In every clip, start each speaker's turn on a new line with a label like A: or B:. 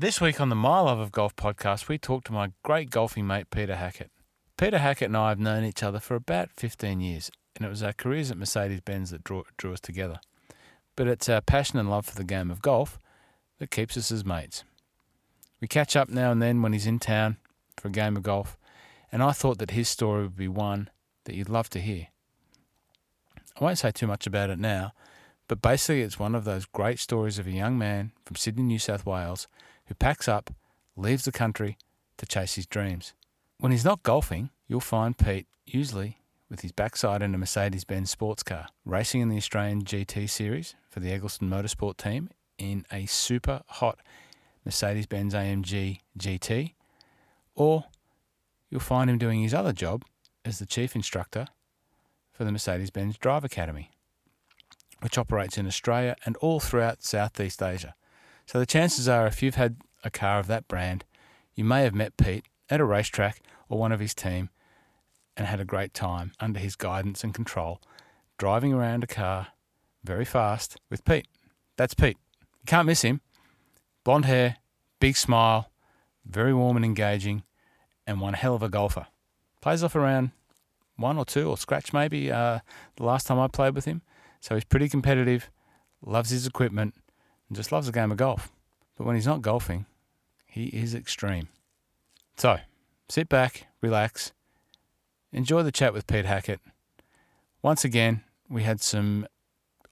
A: This week on the My Love of Golf podcast, we talked to my great golfing mate, Peter Hackett. Peter Hackett and I have known each other for about 15 years, and it was our careers at Mercedes Benz that drew, drew us together. But it's our passion and love for the game of golf that keeps us as mates. We catch up now and then when he's in town for a game of golf, and I thought that his story would be one that you'd love to hear. I won't say too much about it now, but basically it's one of those great stories of a young man from Sydney, New South Wales, who packs up, leaves the country to chase his dreams. When he's not golfing, you'll find Pete usually with his backside in a Mercedes Benz sports car, racing in the Australian GT Series for the Eggleston Motorsport team in a super hot Mercedes Benz AMG GT, or you'll find him doing his other job as the chief instructor for the Mercedes Benz Drive Academy, which operates in Australia and all throughout Southeast Asia. So the chances are, if you've had a car of that brand, you may have met Pete at a racetrack or one of his team and had a great time under his guidance and control, driving around a car very fast with Pete. That's Pete. You can't miss him. Blonde hair, big smile, very warm and engaging, and one hell of a golfer. Plays off around one or two, or scratch maybe, uh, the last time I played with him. So he's pretty competitive, loves his equipment, and just loves a game of golf. But when he's not golfing, he is extreme. So sit back, relax, enjoy the chat with Pete Hackett. Once again, we had some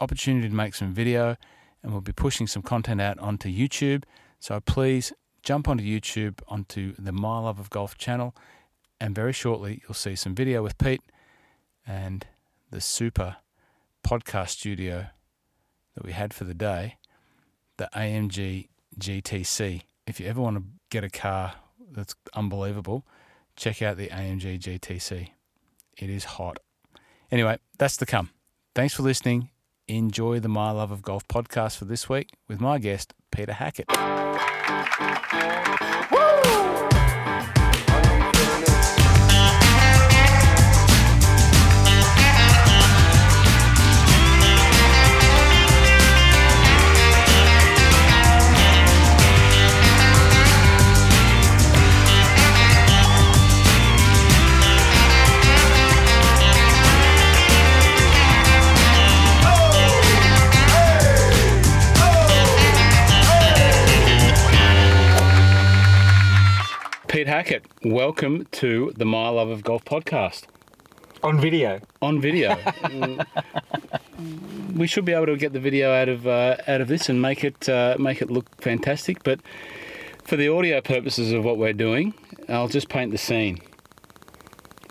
A: opportunity to make some video and we'll be pushing some content out onto YouTube. So please jump onto YouTube, onto the My Love of Golf channel, and very shortly you'll see some video with Pete and the super podcast studio that we had for the day, the AMG GTC. If you ever want to get a car that's unbelievable, check out the AMG GTC. It is hot. Anyway, that's the come. Thanks for listening. Enjoy the My Love of Golf podcast for this week with my guest, Peter Hackett. Pete Hackett, welcome to the My Love of Golf podcast
B: On video.
A: on video. We should be able to get the video out of uh, out of this and make it uh, make it look fantastic. But for the audio purposes of what we're doing, I'll just paint the scene.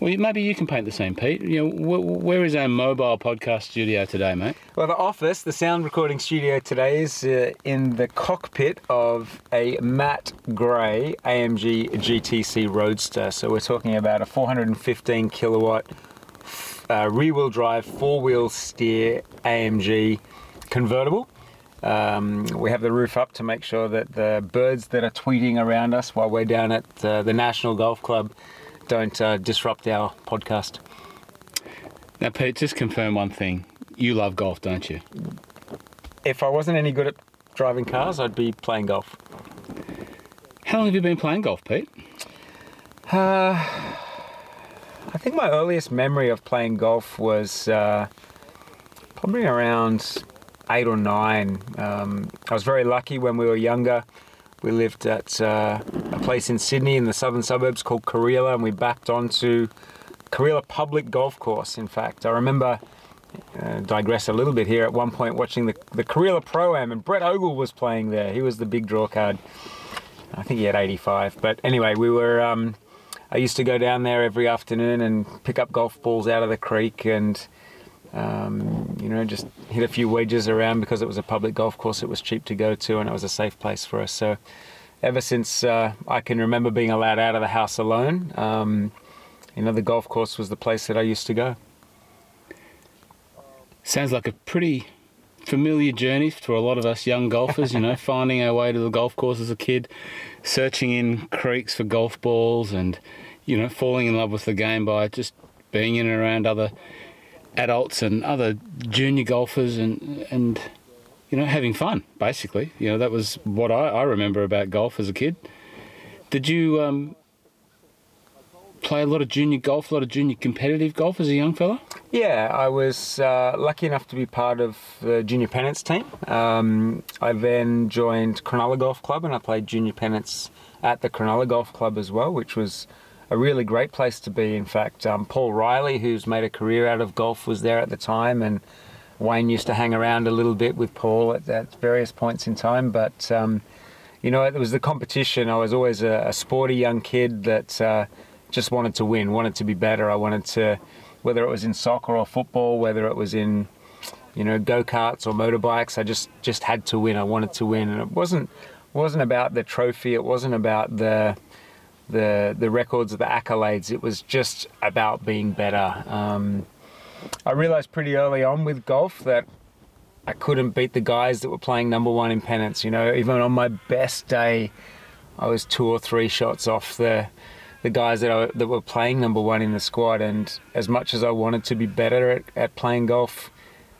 A: Well, maybe you can paint the scene, Pete. You know, wh- where is our mobile podcast studio today, mate?
B: Well, the office, the sound recording studio today is uh, in the cockpit of a matte grey AMG GTC Roadster. So we're talking about a 415 kilowatt uh, rear wheel drive, four wheel steer AMG convertible. Um, we have the roof up to make sure that the birds that are tweeting around us while we're down at uh, the National Golf Club don't uh, disrupt our podcast.
A: Now, Pete, just confirm one thing. You love golf, don't you?
B: If I wasn't any good at driving cars, I'd be playing golf.
A: How long have you been playing golf, Pete?
B: Uh, I think my earliest memory of playing golf was uh, probably around eight or nine. Um, I was very lucky when we were younger. We lived at uh, a place in Sydney in the southern suburbs called Kareela, and we backed onto Kareela Public Golf Course. In fact, I remember. Uh, digress a little bit here. At one point, watching the the Kareela Pro Am, and Brett Ogle was playing there. He was the big draw card. I think he had 85. But anyway, we were. Um, I used to go down there every afternoon and pick up golf balls out of the creek and, um, you know, just hit a few wedges around because it was a public golf course. It was cheap to go to and it was a safe place for us. So, ever since uh, I can remember being allowed out of the house alone, um, you know, the golf course was the place that I used to go.
A: Sounds like a pretty familiar journey for a lot of us young golfers, you know, finding our way to the golf course as a kid, searching in creeks for golf balls and, you know, falling in love with the game by just being in and around other adults and other junior golfers and and you know, having fun, basically. You know, that was what I, I remember about golf as a kid. Did you um, play a lot of junior golf, a lot of junior competitive golf as a young fella?
B: Yeah, I was uh, lucky enough to be part of the junior pennants team. Um, I then joined Cronulla Golf Club and I played junior pennants at the Cronulla Golf Club as well, which was a really great place to be. In fact, um, Paul Riley, who's made a career out of golf, was there at the time, and Wayne used to hang around a little bit with Paul at, at various points in time. But um, you know, it was the competition. I was always a, a sporty young kid that uh, just wanted to win, wanted to be better. I wanted to, whether it was in soccer or football, whether it was in you know go karts or motorbikes. I just just had to win. I wanted to win, and it wasn't wasn't about the trophy. It wasn't about the the the records, the accolades. It was just about being better. Um, I realized pretty early on with golf that I couldn't beat the guys that were playing number one in pennants. You know, even on my best day, I was two or three shots off the the guys that I, that were playing number one in the squad. And as much as I wanted to be better at, at playing golf,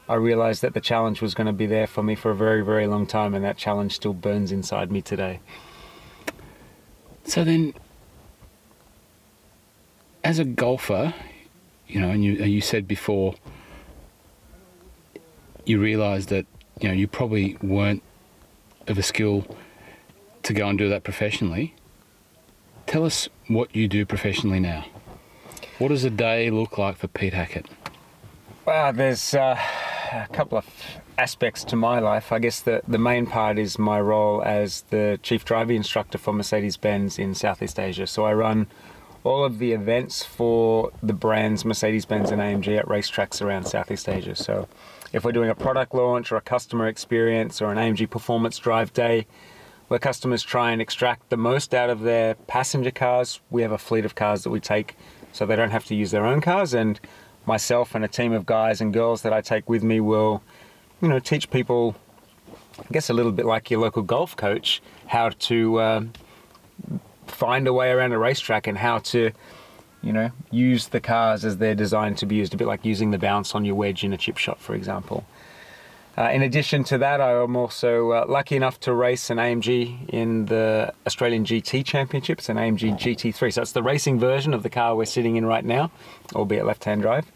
B: I realized that the challenge was going to be there for me for a very very long time, and that challenge still burns inside me today.
A: So then, as a golfer, you know, and you you said before, you realised that you know you probably weren't of a skill to go and do that professionally. Tell us what you do professionally now. What does a day look like for Pete Hackett?
B: Well, there's uh, a couple of aspects to my life. I guess the, the main part is my role as the chief driving instructor for Mercedes Benz in Southeast Asia. So I run all of the events for the brands Mercedes Benz and AMG at racetracks around Southeast Asia. So if we're doing a product launch or a customer experience or an AMG performance drive day, where customers try and extract the most out of their passenger cars, we have a fleet of cars that we take so they don't have to use their own cars. And myself and a team of guys and girls that I take with me will, you know, teach people, I guess a little bit like your local golf coach, how to uh, find a way around a racetrack and how to, you know, use the cars as they're designed to be used. A bit like using the bounce on your wedge in a chip shot, for example. Uh, in addition to that, I am also uh, lucky enough to race an AMG in the Australian GT Championship. It's an AMG GT3, so it's the racing version of the car we're sitting in right now, albeit left-hand drive.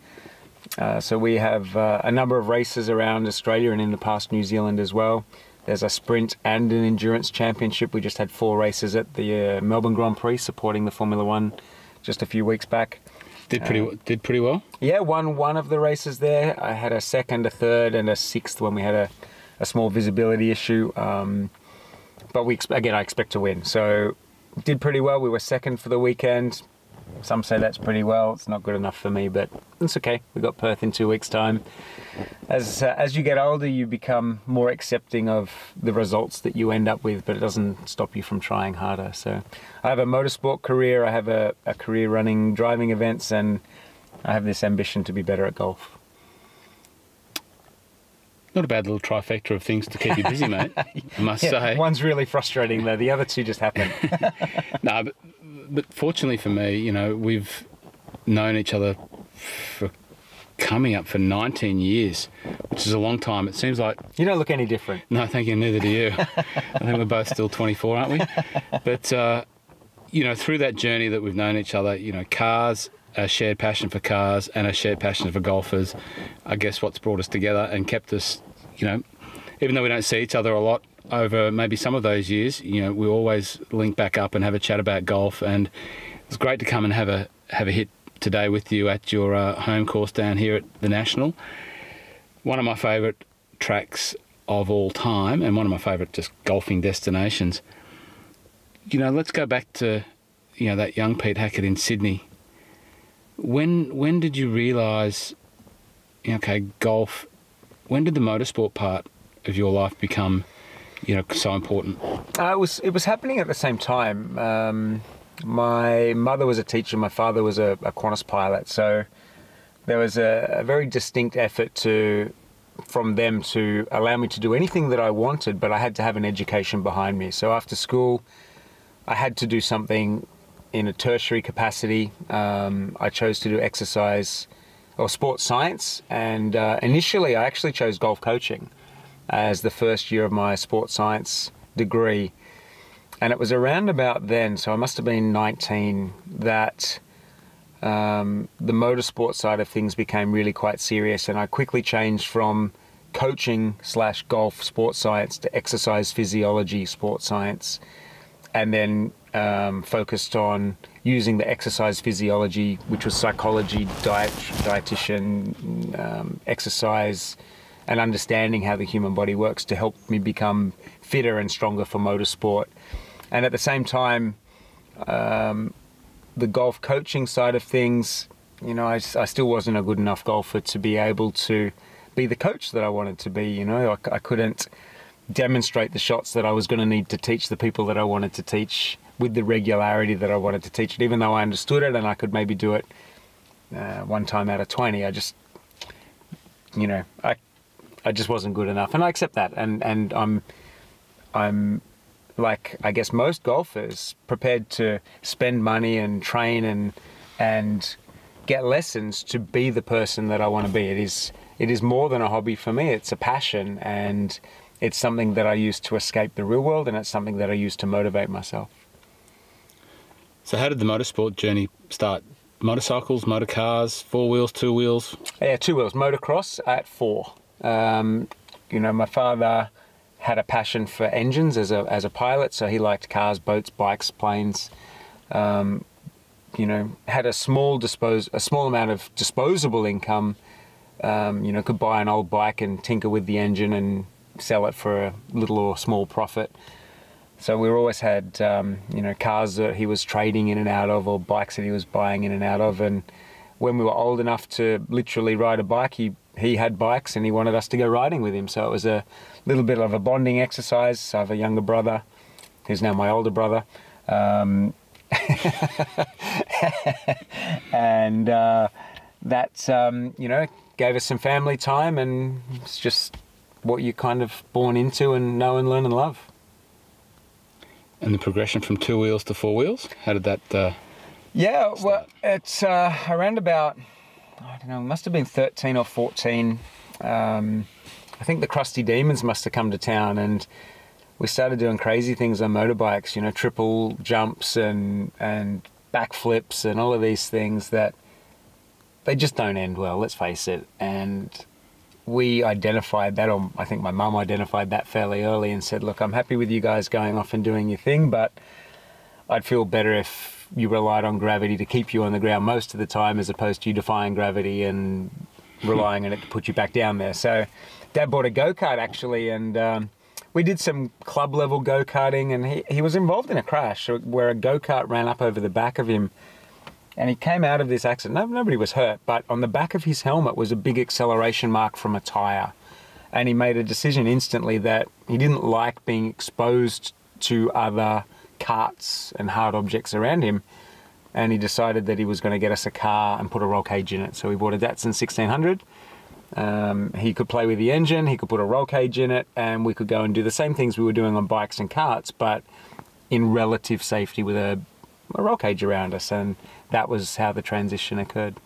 B: Uh, so we have uh, a number of races around Australia and in the past New Zealand as well. There's a sprint and an endurance championship. We just had four races at the uh, Melbourne Grand Prix supporting the Formula One just a few weeks back.
A: Did pretty uh, did pretty well.
B: Yeah, won one of the races there. I had a second, a third, and a sixth when we had a, a small visibility issue. Um, but we again, I expect to win. So did pretty well. We were second for the weekend. Some say that's pretty well. It's not good enough for me, but it's okay. We got Perth in two weeks' time. As uh, as you get older, you become more accepting of the results that you end up with, but it doesn't stop you from trying harder. So, I have a motorsport career. I have a, a career running driving events, and I have this ambition to be better at golf.
A: Not a bad little trifecta of things to keep you busy, mate. I must
B: Yeah,
A: say.
B: one's really frustrating though. The other two just happen.
A: No, but, but fortunately for me, you know, we've known each other for coming up for 19 years, which is a long time. It seems like,
B: you don't look any different.
A: no, thank you, neither do you. I think we're both still 24, aren't we? But, uh, you know, through that journey that we've known each other, you know, cars, a shared passion for cars and a shared passion for golfers, I guess what's brought us together and kept us, you know, even though we don't see each other a lot over maybe some of those years, you know, we always link back up and have a chat about golf. And it's great to come and have a have a hit today with you at your uh, home course down here at the National. One of my favourite tracks of all time, and one of my favourite just golfing destinations. You know, let's go back to you know that young Pete Hackett in Sydney. When when did you realise? Okay, golf. When did the motorsport part of your life become, you know, so important?
B: Uh, it was it was happening at the same time. Um, my mother was a teacher. My father was a, a Qantas pilot. So there was a, a very distinct effort to from them to allow me to do anything that I wanted, but I had to have an education behind me. So after school, I had to do something in a tertiary capacity. Um, I chose to do exercise or sports science, and uh, initially I actually chose golf coaching. as the first year of my sports science degree. And it was around about then, so I must have been 19, that um, the motorsport side of things became really quite serious. And I quickly changed from coaching slash golf sports science to exercise physiology sports science. And then um, focused on using the exercise physiology, which was psychology, diet, dietitian, um, exercise, and understanding how the human body works to help me become fitter and stronger for motorsport. And at the same time, um, the golf coaching side of things, you know, I, I, still wasn't a good enough golfer to be able to be the coach that I wanted to be. You know, I, I couldn't demonstrate the shots that I was going to need to teach the people that I wanted to teach with the regularity that I wanted to teach it, even though I understood it and I could maybe do it uh, one time out of 20. I just, you know, I, I just wasn't good enough. And I accept that. And, and I'm, I'm like, I guess most golfers prepared to spend money and train and, and get lessons to be the person that I want to be. It is, it is more than a hobby for me. It's a passion and it's something that I use to escape the real world and it's something that I use to motivate myself.
A: So, how did the motorsport journey start? Motorcycles, motor cars, four wheels, two wheels?
B: Yeah, two wheels. Motocross at four. Um, you know, my father had a passion for engines as a as a pilot, so he liked cars, boats, bikes, planes. Um, you know, had a small dispose a small amount of disposable income. Um, you know, could buy an old bike and tinker with the engine and sell it for a little or small profit. So we always had, um, you know, cars that he was trading in and out of, or bikes that he was buying in and out of. And when we were old enough to literally ride a bike, he he had bikes and he wanted us to go riding with him. So it was a little bit of a bonding exercise. I have a younger brother, who's now my older brother. Um, and uh, that, um, you know, gave us some family time and it's just what you're kind of born into and know and learn and love
A: and the progression from two wheels to four wheels? How did that? Uh,
B: yeah, start? well, it's uh, around about I don't know, it must have been thirteen or fourteen. Um, I think the Crusty Demons must have come to town, and we started doing crazy things on motorbikes. You know, triple jumps and and backflips and all of these things that they just don't end well. Let's face it, and we identified that, or I think my mum identified that fairly early and said, Look, I'm happy with you guys going off and doing your thing, but I'd feel better if you relied on gravity to keep you on the ground most of the time as opposed to you defying gravity and relying on it to put you back down there. So, Dad bought a go kart actually, and um, we did some club level go karting, and he, he was involved in a crash where a go kart ran up over the back of him and he came out of this accident. No, nobody was hurt, but on the back of his helmet was a big acceleration mark from a tire. And he made a decision instantly that he didn't like being exposed to other carts and hard objects around him. And he decided that he was going to get us a car and put a roll cage in it. So we bought a Datsun 1600. Um, he could play with the engine, he could put a roll cage in it, and we could go and do the same things we were doing on bikes and carts, but in relative safety with a, a roll cage around us. And that was how the transition occurred.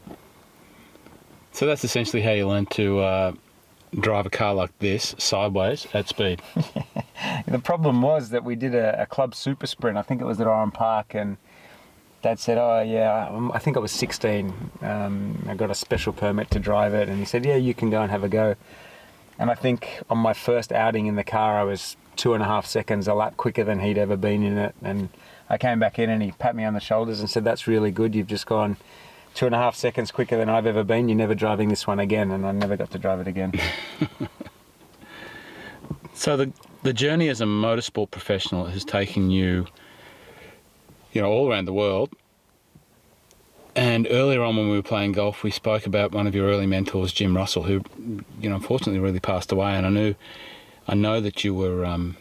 A: So that's essentially how you learned to uh, drive a car like this sideways at speed.
B: the problem was that we did a, a, club super sprint. I think it was at Oran Park, and Dad said, "Oh yeah, um, I think I was 16. Um, I got a special permit to drive it." And he said, "Yeah, you can go and have a go." And I think on my first outing in the car, I was two and a half seconds a lap quicker than he'd ever been in it, and I came back in and he pat me on the shoulders and said, That's really good. You've just gone two and a half seconds quicker than I've ever been. You're never driving this one again. And I never got to drive it again.
A: so the, the journey as a motorsport professional has taken you, you know, all around the world. And earlier on, when we were playing golf, we spoke about one of your early mentors, Jim Russell, who, you know, unfortunately really passed away. And I knew, I know that you were, um,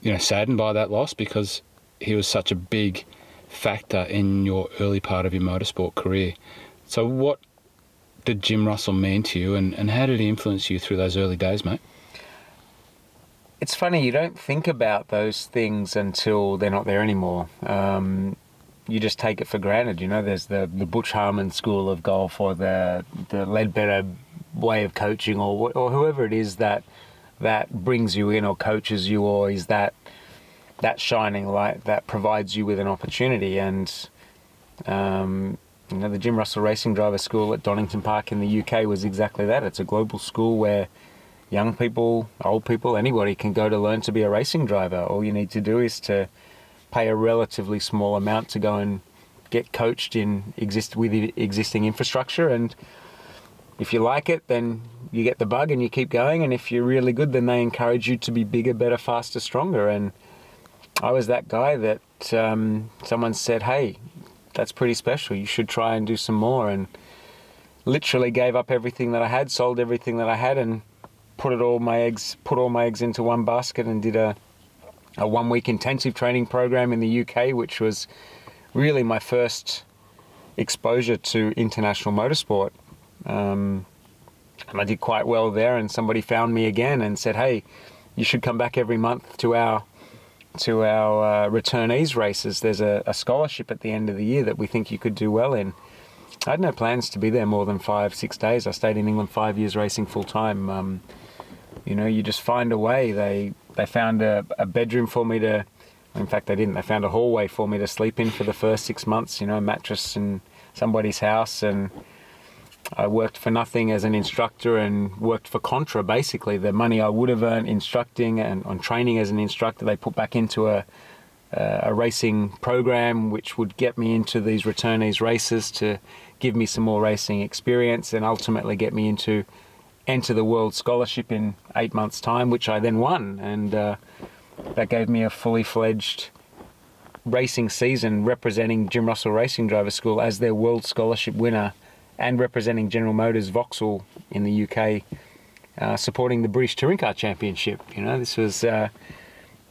A: you know, saddened by that loss because he was such a big factor in your early part of your motorsport career. So, what did Jim Russell mean to you, and, and how did he influence you through those early days, mate?
B: It's funny, you don't think about those things until they're not there anymore. Um, you just take it for granted. You know, there's the, the Butch Harmon school of golf or the, the Leadbetter way of coaching or, or whoever it is that that brings you in or coaches you or is that that shining light that provides you with an opportunity. And um, you know the Jim Russell Racing Driver School at Donington Park in the UK was exactly that. It's a global school where young people old people anybody can go to learn to be a racing driver. All you need to do is to pay a relatively small amount to go and get coached in exist with existing infrastructure. And if you like it then you get the bug and you keep going. And if you're really good then they encourage you to be bigger better faster stronger. And i was that guy that um, someone said hey that's pretty special you should try and do some more and literally gave up everything that i had sold everything that i had and put it all my eggs put all my eggs into one basket and did a a one week intensive training program in the uk which was really my first exposure to international motorsport. Um, and I did quite well there. And somebody found me again and said, "Hey, you should come back every month to our to our uh, returnees races. There's a, a, scholarship at the end of the year that we think you could do well in." I had no plans to be there more than five, six days. I stayed in England five years racing full time. Um, you know, you just find a way. They they found a, a bedroom for me to in fact, they didn't. They found a hallway for me to sleep in for the first six months. You know, a mattress in somebody's house, and I worked for nothing as an instructor and worked for contra. Basically, the money I would have earned instructing and on training as an instructor, they put back into a a racing program, which would get me into these returnees races to give me some more racing experience, and ultimately get me into enter the world scholarship in eight months' time, which I then won and. Uh, that gave me a fully fledged racing season representing Jim Russell Racing Driver School as their World Scholarship winner and representing General Motors Vauxhall in the UK, uh, supporting the British Touring Car Championship. You know, this was uh,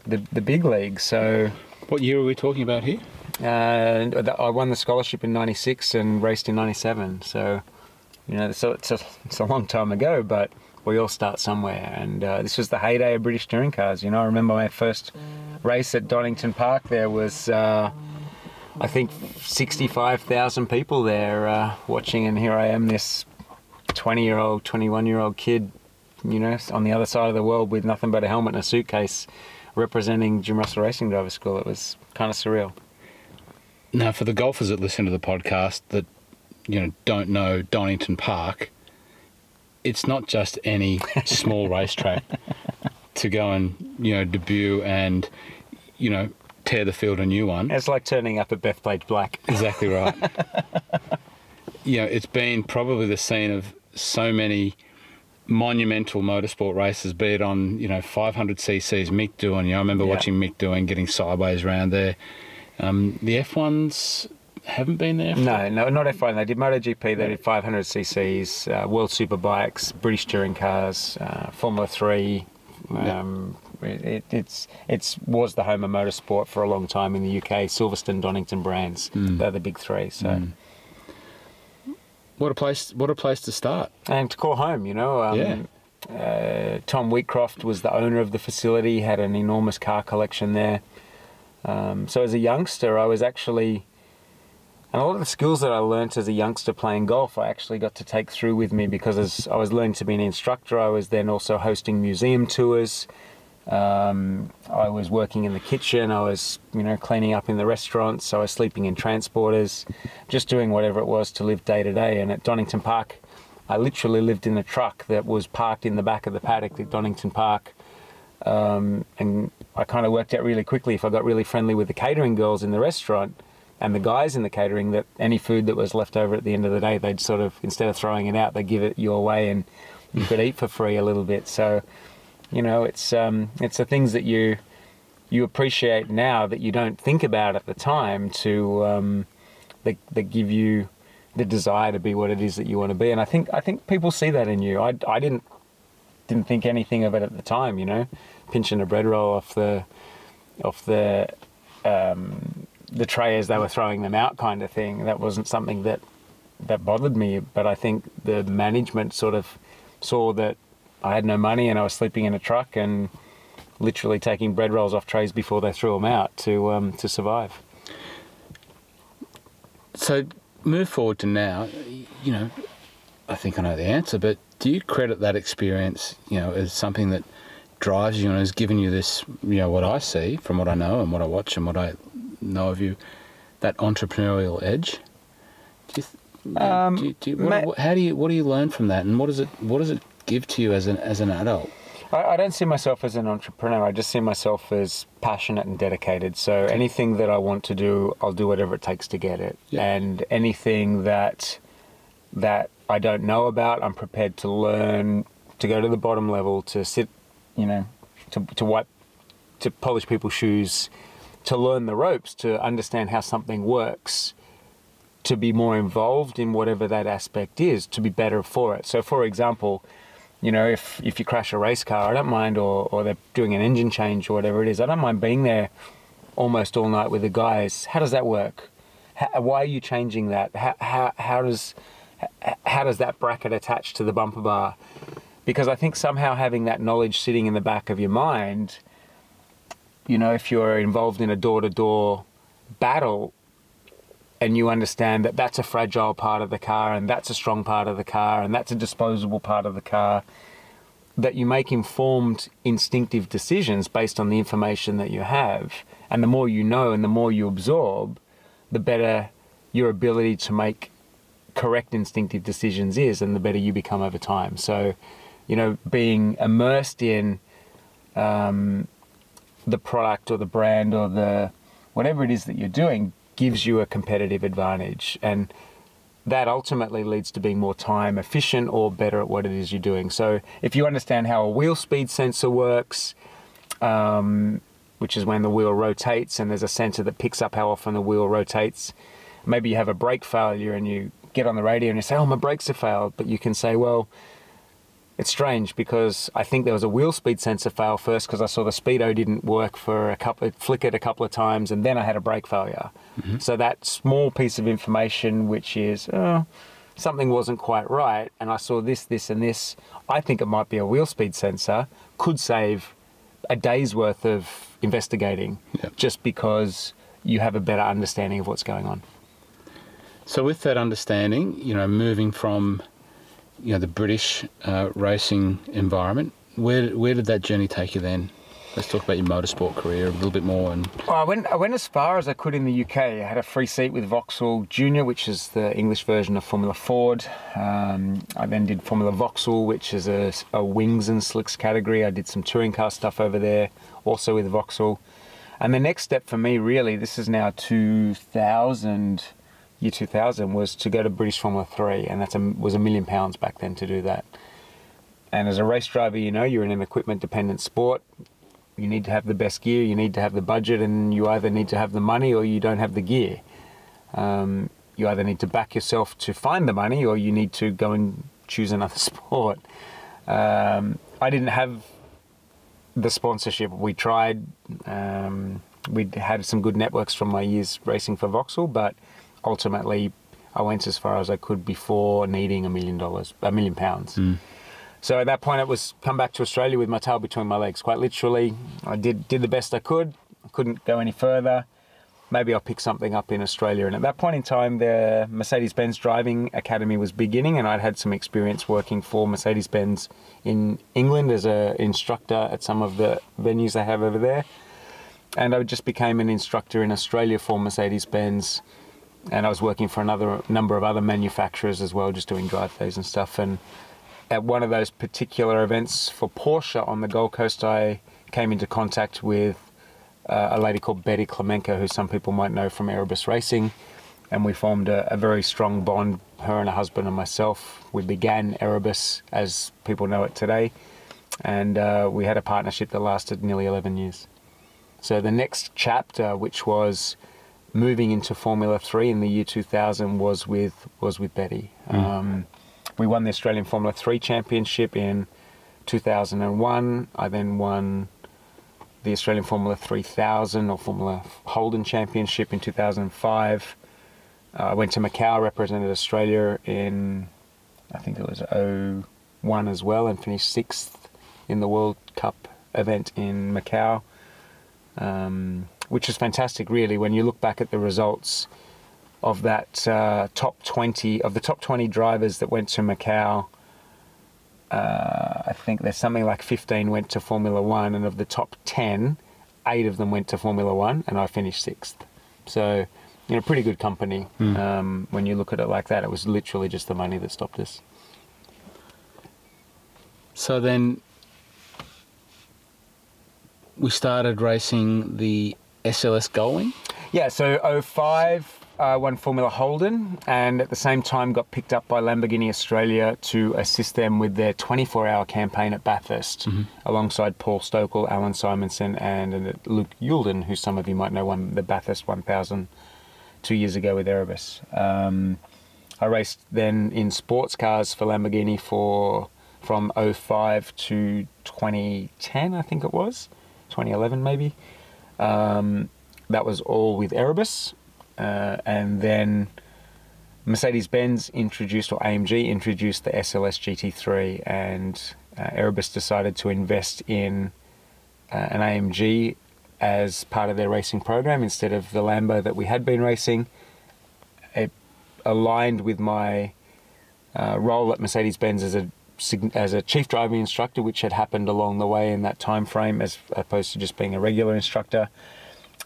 B: the the big league. So,
A: what year are we talking about here?
B: Uh, I won the scholarship in '96 and raced in '97. So, you know, so it's a it's a long time ago, but we all start somewhere. And uh, this was the heyday of British touring cars. You know, I remember my first race at Donington Park. There was, uh, I think, 65,000 people there uh, watching, and here I am, this 20 year old, 21 year old kid, you know, on the other side of the world with nothing but a helmet and a suitcase representing Jim Russell Racing Driver School. It was kind of surreal.
A: Now, for the golfers that listen to the podcast that, you know, don't know Donington Park, it's not just any small racetrack to go and you know debut and you know tear the field a new one.
B: It's like turning up at Bethpage Black.
A: Exactly right. you know, it's been probably the scene of so many monumental motorsport races, be it on you know 500 cc's. Mick Doohan. you know, I remember yeah. watching Mick Doohan, getting sideways around there. Um, the F1s haven't been there?
B: No, no, not F1. They did MotoGP. They did 500 cc's, uh, World Superbikes, British touring cars, uh, Formula Three. Um, it, it's it's was the home of motorsport for a long time in the UK. Silverstone, Donington brands. Mm. They're the big three. So. Mm.
A: What a place! What a place to start.
B: And to call home, you know. Um, yeah. Uh, Tom Wheatcroft was the owner of the facility. Had an enormous car collection there. Um, so as a youngster, I was actually and a lot of the skills that I learnt as a youngster playing golf, I actually got to take through with me because as I was learning to be an instructor, I was then also hosting museum tours. Um, I was working in the kitchen. I was, you know, cleaning up in the restaurants. So I was sleeping in transporters, just doing whatever it was to live day to day. And at Donington Park, I literally lived in a truck that was parked in the back of the paddock at Donington Park. Um, and I kind of worked out really quickly if I got really friendly with the catering girls in the restaurant and the guys in the catering that any food that was left over at the end of the day, they'd sort of instead of throwing it out, they'd give it your way, and you could eat for free a little bit. So, you know, it's um, it's the things that you you appreciate now that you don't think about at the time to um, that, that give you the desire to be what it is that you want to be. And I think I think people see that in you. I, I didn't didn't think anything of it at the time. You know, pinching a bread roll off the off the um, the tray as they were throwing them out kind of thing. That wasn't something that that bothered me, but I think the management sort of saw that I had no money and I was sleeping in a truck and literally taking bread rolls off trays before they threw them out to um, to survive.
A: So move forward to now. You know, I think I know the answer, but do you credit that experience, you know, as something that drives you and has given you this, you know, what I see from what I know and what I watch and what I know of you, that entrepreneurial edge? Do you,
B: Um,
A: do you, do you, what,
B: ma-
A: how do you what do you learn from that, and what does it what does it give to you as an as an adult?
B: I, I don't see myself as an entrepreneur. I just see myself as passionate and dedicated. So anything that I want to do, I'll do whatever it takes to get it.
A: Yeah.
B: And anything that that I don't know about, I'm prepared to learn, to go to the bottom level, to sit, you know, to to wipe, to polish people's shoes, to learn the ropes, to understand how something works. To be more involved in whatever that aspect is, to be better for it. So, for example, you know, if if you crash a race car, I don't mind, or or they're doing an engine change or whatever it is, I don't mind being there almost all night with the guys. How does that work? How, why are you changing that? How how how does how does that bracket attach to the bumper bar? Because I think somehow having that knowledge sitting in the back of your mind, you know, if you're involved in a door to door battle, and you understand that that's a fragile part of the car and that's a strong part of the car and that's a disposable part of the car that you make informed instinctive decisions based on the information that you have. And the more you know and the more you absorb the better your ability to make correct instinctive decisions is and the better you become over time. So you know being immersed in um, the product or the brand or the whatever it is that you're doing gives you a competitive advantage and that ultimately leads to being more time efficient or better at what it is you're doing. So if you understand how a wheel speed sensor works um, which is when the wheel rotates and there's a sensor that picks up how often the wheel rotates maybe you have a brake failure and you get on the radio and you say oh my brakes have failed but you can say well it's strange because I think there was a wheel speed sensor fail first because I saw the speedo didn't work for a couple, it flickered a couple of times, and then I had a brake failure. Mm-hmm. So that small piece of information, which is oh, something wasn't quite right, and I saw this, this, and this. I think it might be a wheel speed sensor. Could save a day's worth of investigating,
A: Yep.
B: just because you have a better understanding of what's going on.
A: So with that understanding, you know, moving from you know the British uh, racing environment, where where did that journey take you then? Let's talk about your motorsport career a little bit more. And
B: Well, I went, I went as far as I could in the UK. I had a free seat with Vauxhall Junior, which is the English version of Formula Ford. Um, I then did Formula Vauxhall, which is a, a wings and slicks category. I did some touring car stuff over there, also with Vauxhall. And the next step for me, really, this is now 2000, year 2000, was to go to British Formula 3, and that was a million pounds back then to do that. And as a race driver, you know, you're in an equipment dependent sport you need to have the best gear, you need to have the budget, and you either need to have the money or you don't have the gear. Um, you either need to back yourself to find the money or you need to go and choose another sport. Um, I didn't have the sponsorship. We tried, um, we had some good networks from my years racing for Vauxhall, but ultimately I went as far as I could before needing a million dollars, a million pounds. Mm. So at that point, it was come back to Australia with my tail between my legs. Quite literally, I did did the best I could. I couldn't go any further. Maybe I'll pick something up in Australia. And at that point in time, the Mercedes-Benz Driving Academy was beginning, and I'd had some experience working for Mercedes-Benz in England as an instructor at some of the venues they have over there. And I just became an instructor in Australia for Mercedes-Benz, and I was working for another number of other manufacturers as well, just doing drive days and stuff. And at one of those particular events for Porsche on the Gold Coast, I came into contact with uh, a lady called Betty Klimenko, who some people might know from Erebus Racing, and we formed a, a very strong bond, her and her husband and myself. We began Erebus as people know it today, and uh, we had a partnership that lasted nearly 11 years. So the next chapter, which was moving into Formula Three in the year 2000, was with was with Betty. Um, we won the Australian Formula 3 Championship in 2001. I then won the Australian Formula 3000 or Formula Holden Championship in 2005. Uh, I went to Macau, represented Australia in, I think it was 01 as well, and finished sixth in the World Cup event in Macau, um, which was fantastic, really, when you look back at the results of that uh, top 20 of the top 20 drivers that went to Macau uh, I think there's something like 15 went to Formula One, and of the top 10, eight of them went to Formula One, and I finished sixth. So, you know, pretty good company.
A: Mm.
B: Um, when you look at it like that, it was literally just the money that stopped us.
A: So then we started racing the SLS Gullwing.
B: Yeah, so 05 uh, won Formula Holden and at the same time got picked up by Lamborghini Australia to assist them with their 24 hour campaign at Bathurst alongside Paul Stokell, Allan Simonsen, and Luke Youlden, who some of you might know won the Bathurst 1000 two years ago with Erebus. Um, I raced then in sports cars for Lamborghini for from 05 to 2010, I think it was, 2011 maybe. Um, that was all with Erebus. Uh, and then Mercedes Benz introduced, or AMG introduced the SLS GT3, and uh, Erebus decided to invest in uh, an AMG as part of their racing program instead of the Lambo that we had been racing. It aligned with my uh, role at Mercedes Benz as a as a chief driving instructor, which had happened along the way in that time frame, as opposed to just being a regular instructor.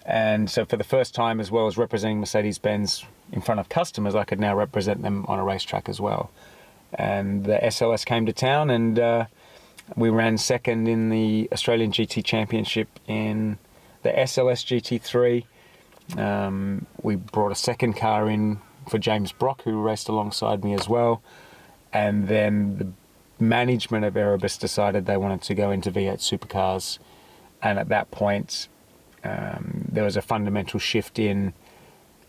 B: And so, for the first time, as well as representing Mercedes Benz in front of customers, I could now represent them on a racetrack as well. And the SLS came to town, and uh, we ran second in the Australian GT Championship in the SLS GT3. Um, we brought a second car in for James Brock, who raced alongside me as well. And then the management of Erebus decided they wanted to go into V8 supercars. And at that point, um, there was a fundamental shift in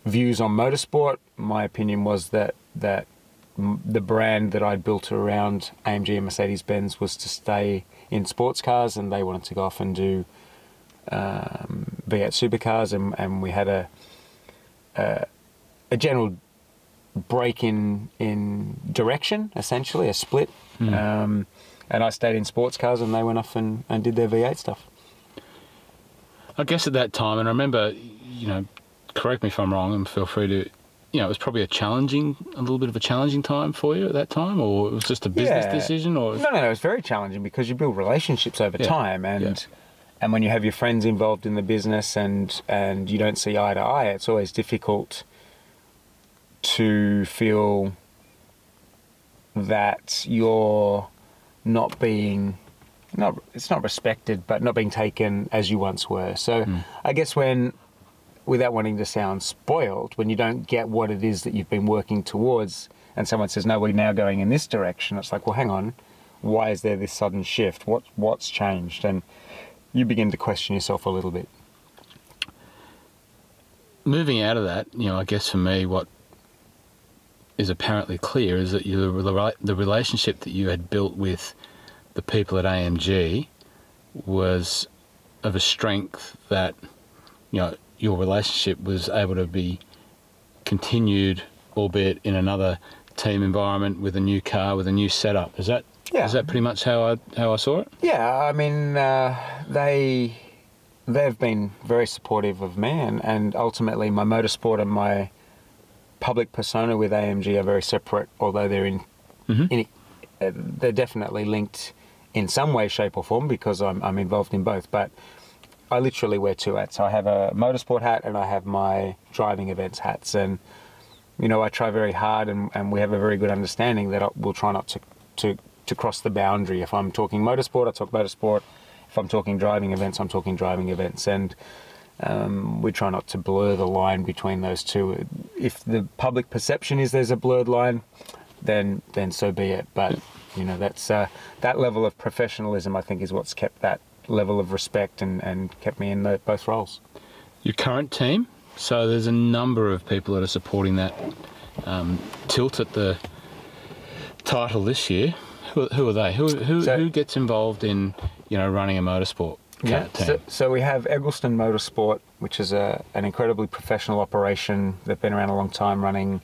B: views on motorsport. My opinion was that that the brand that I'd built around AMG and Mercedes Benz was to stay in sports cars, and they wanted to go off and do um, V8 supercars, and, and we had a, a a general break in in direction, essentially a split.
A: Hmm.
B: Um, and I stayed in sports cars, and they went off and, and did their V8 stuff.
A: I guess at that time, and I remember, you know, correct me if I'm wrong, and feel free to, you know, it was probably a challenging, a little bit of a challenging time for you at that time, or it was just a business
B: Yeah.
A: decision, or
B: No, no, no. was very challenging because you build relationships over
A: Yeah.
B: time, and
A: Yeah.
B: and when you have your friends involved in the business, and and you don't see eye to eye, it's always difficult to feel that you're not being not it's not respected, but not being taken as you once were. So
A: Mm.
B: I guess when without wanting to sound spoiled, when you don't get what it is that you've been working towards, and someone says, "No, we're now going in this direction," it's like, "Well, hang on, why is there this sudden shift? What what's changed?" And you begin to question yourself a little bit.
A: moving out of that, you know, I guess for me, what is apparently clear is that you, the, the relationship that you had built with the people at AMG was of a strength that, you know, your relationship was able to be continued, albeit in another team environment with a new car, with a new setup. Is that
B: Yeah.
A: is that pretty much how I how I saw it?
B: Yeah, I mean, uh, they they've been very supportive of me, and, and ultimately my motorsport and my public persona with AMG are very separate, although they're in,
A: Mhm.
B: in uh, they're definitely linked in some way, shape, or form because I'm I'm involved in both. But I literally wear two hats. I have a motorsport hat and I have my driving events hats, and you know I try very hard, and, and we have a very good understanding that I, we'll try not to to to cross the boundary. If I'm talking motorsport, I talk motorsport. If I'm talking driving events, I'm talking driving events, and um, we try not to blur the line between those two. If the public perception is there's a blurred line, then then so be it. But you know that's uh, that level of professionalism. I think is what's kept that level of respect and, and kept me in the, both roles.
A: your current team. So there's a number of people that are supporting that um, tilt at the title this year. Who, who are they? Who, who,
B: So-
A: who gets involved in you know running a motorsport team?
B: So, so we have Eggleston Motorsport, which is a, an incredibly professional operation. They've been around a long time running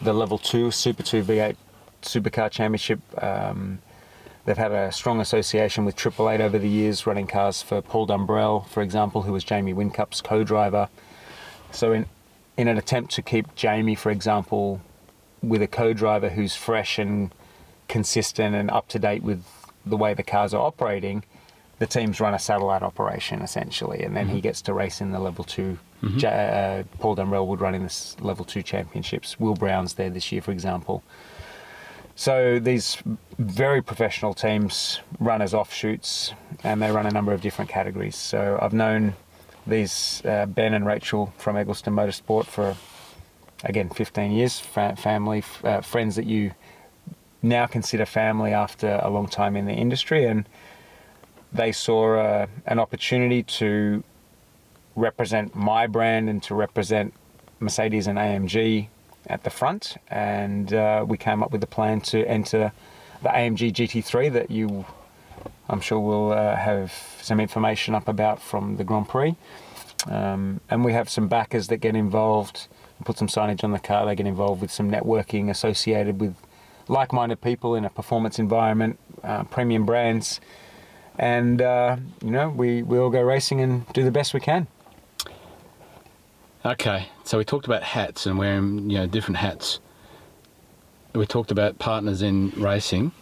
B: the Level 2 Super 2 V8 Supercar Championship. Um, they've had a strong association with Triple Eight over the years, running cars for Paul Dumbrell, for example, who was Jamie Whincup's co-driver. So in, in an attempt to keep Jamie, for example, with a co-driver who's fresh and consistent and up to date with the way the cars are operating, the teams run a satellite operation essentially, and then he gets to race in the level 2 Ja- uh, Paul Dumbrell would run in this level two championships. Will Brown's there this year, for example. So these very professional teams run as offshoots, and they run a number of different categories. So I've known these uh, Ben and Rachel from Eggleston Motorsport for again 15 years, fa- family, f- uh, friends that you now consider family after a long time in the industry, and they saw uh, an opportunity to represent my brand and to represent Mercedes and AMG at the front, and uh, we came up with a plan to enter the AMG GT3 that you, I'm sure, will uh, have some information up about from the Grand Prix. Um, and we have some backers that get involved, put some signage on the car. They get involved with some networking associated with like-minded people in a performance environment, uh, premium brands, and uh, you know we we all go racing and do the best we can.
A: Okay, so we talked about hats and wearing you know different hats. We talked about partners in racing.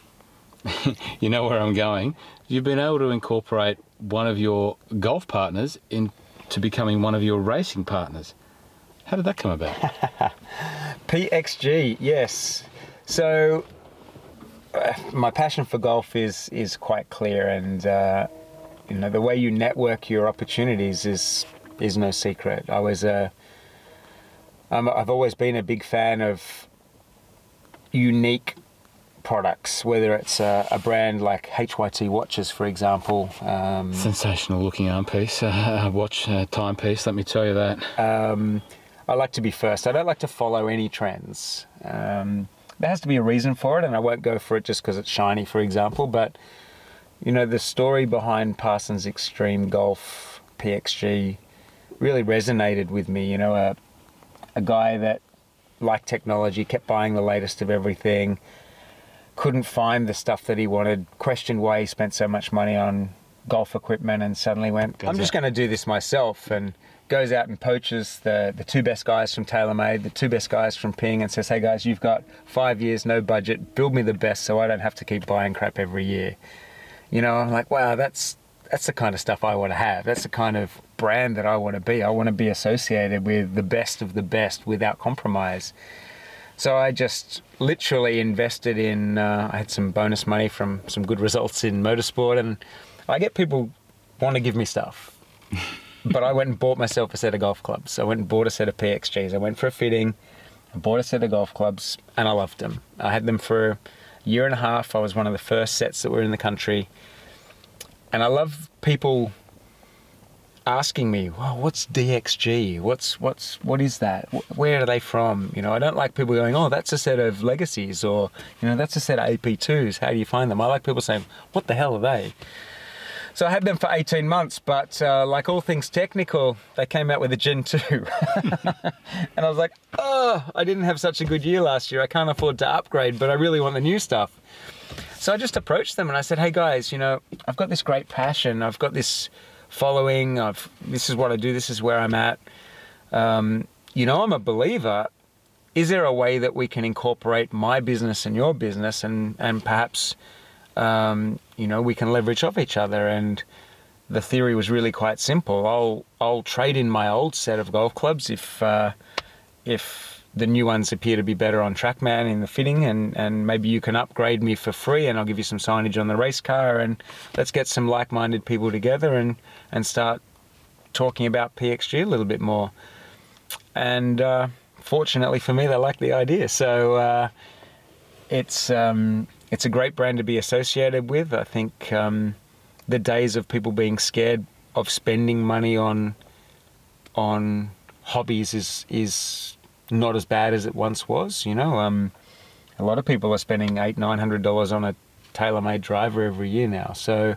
A: you know where I'm going. You've been able to incorporate one of your golf partners into becoming one of your racing partners. How did that come about?
B: PXG, yes. So my passion for golf is is quite clear, and uh, you know the way you network your opportunities is is no secret. I was a um, I've always been a big fan of unique products, whether it's a, a brand like HYT watches, for example. Um,
A: Sensational looking arm piece, uh, watch uh, timepiece. Let me tell you that.
B: um, I like to be first. I don't like to follow any trends. Um, there has to be a reason for it, and I won't go for it just because it's shiny, for example. But you know, the story behind Parsons Extreme Golf PXG really resonated with me. You know, a a guy that liked technology, kept buying the latest of everything, couldn't find the stuff that he wanted, questioned why he spent so much money on golf equipment, and suddenly went, "I'm just going to do this myself." And goes out and poaches the the two best guys from TaylorMade, the two best guys from Ping, and says, "Hey guys, you've got five years, no budget. Build me the best, so I don't have to keep buying crap every year." You know, I'm like, wow, that's that's the kind of stuff I want to have. That's the kind of brand that I want to be. I want to be associated with the best of the best without compromise. So I just literally invested in. Uh, I had some bonus money from some good results in motorsport, and I get people want to give me stuff, but I went and bought myself a set of golf clubs. I went and bought a set of PXGs. I went for a fitting, I bought a set of golf clubs, and I loved them. I had them for a year and a half. I was one of the first sets that were in the country, and I love people asking me, "Well, what's PXG? What's what's what is that? Where are they from?" You know, I don't like people going, "Oh, that's a set of legacies," or you know, "That's a set of AP2s. How do you find them?" I like people saying, "What the hell are they?" So I had them for 18 months, but uh, like all things technical, they came out with a Gen 2. and I was like, oh, I didn't have such a good year last year. I can't afford to upgrade, but I really want the new stuff. So I just approached them and I said, hey guys, you know, I've got this great passion. I've got this following. I've, this is what I do. This is where I'm at. Um, you know, I'm a believer. Is there a way that we can incorporate my business and your business and, and perhaps um, you know, we can leverage off each other. And the theory was really quite simple. I'll I'll trade in my old set of golf clubs if uh, if the new ones appear to be better on TrackMan in the fitting, and and maybe you can upgrade me for free, and I'll give you some signage on the race car, and let's get some like-minded people together and and start talking about PXG a little bit more. And uh, fortunately for me, they like the idea. So. Uh, it's um, it's a great brand to be associated with. I think um, the days of people being scared of spending money on on hobbies is is not as bad as it once was. You know, um, a lot of people are spending eight nine hundred dollars on a TaylorMade driver every year now. So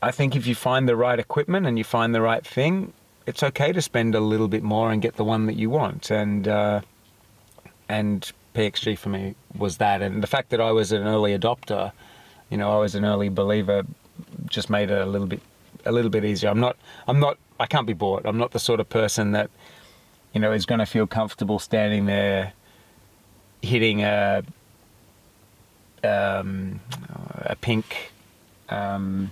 B: I think if you find the right equipment and you find the right thing, it's okay to spend a little bit more and get the one that you want. And uh, and PXG for me was that, and the fact that I was an early adopter, you know, I was an early believer, just made it a little bit a little bit easier. I'm not I'm not I can't be bought. I'm not the sort of person that you know is going to feel comfortable standing there hitting a um, a pink. Um,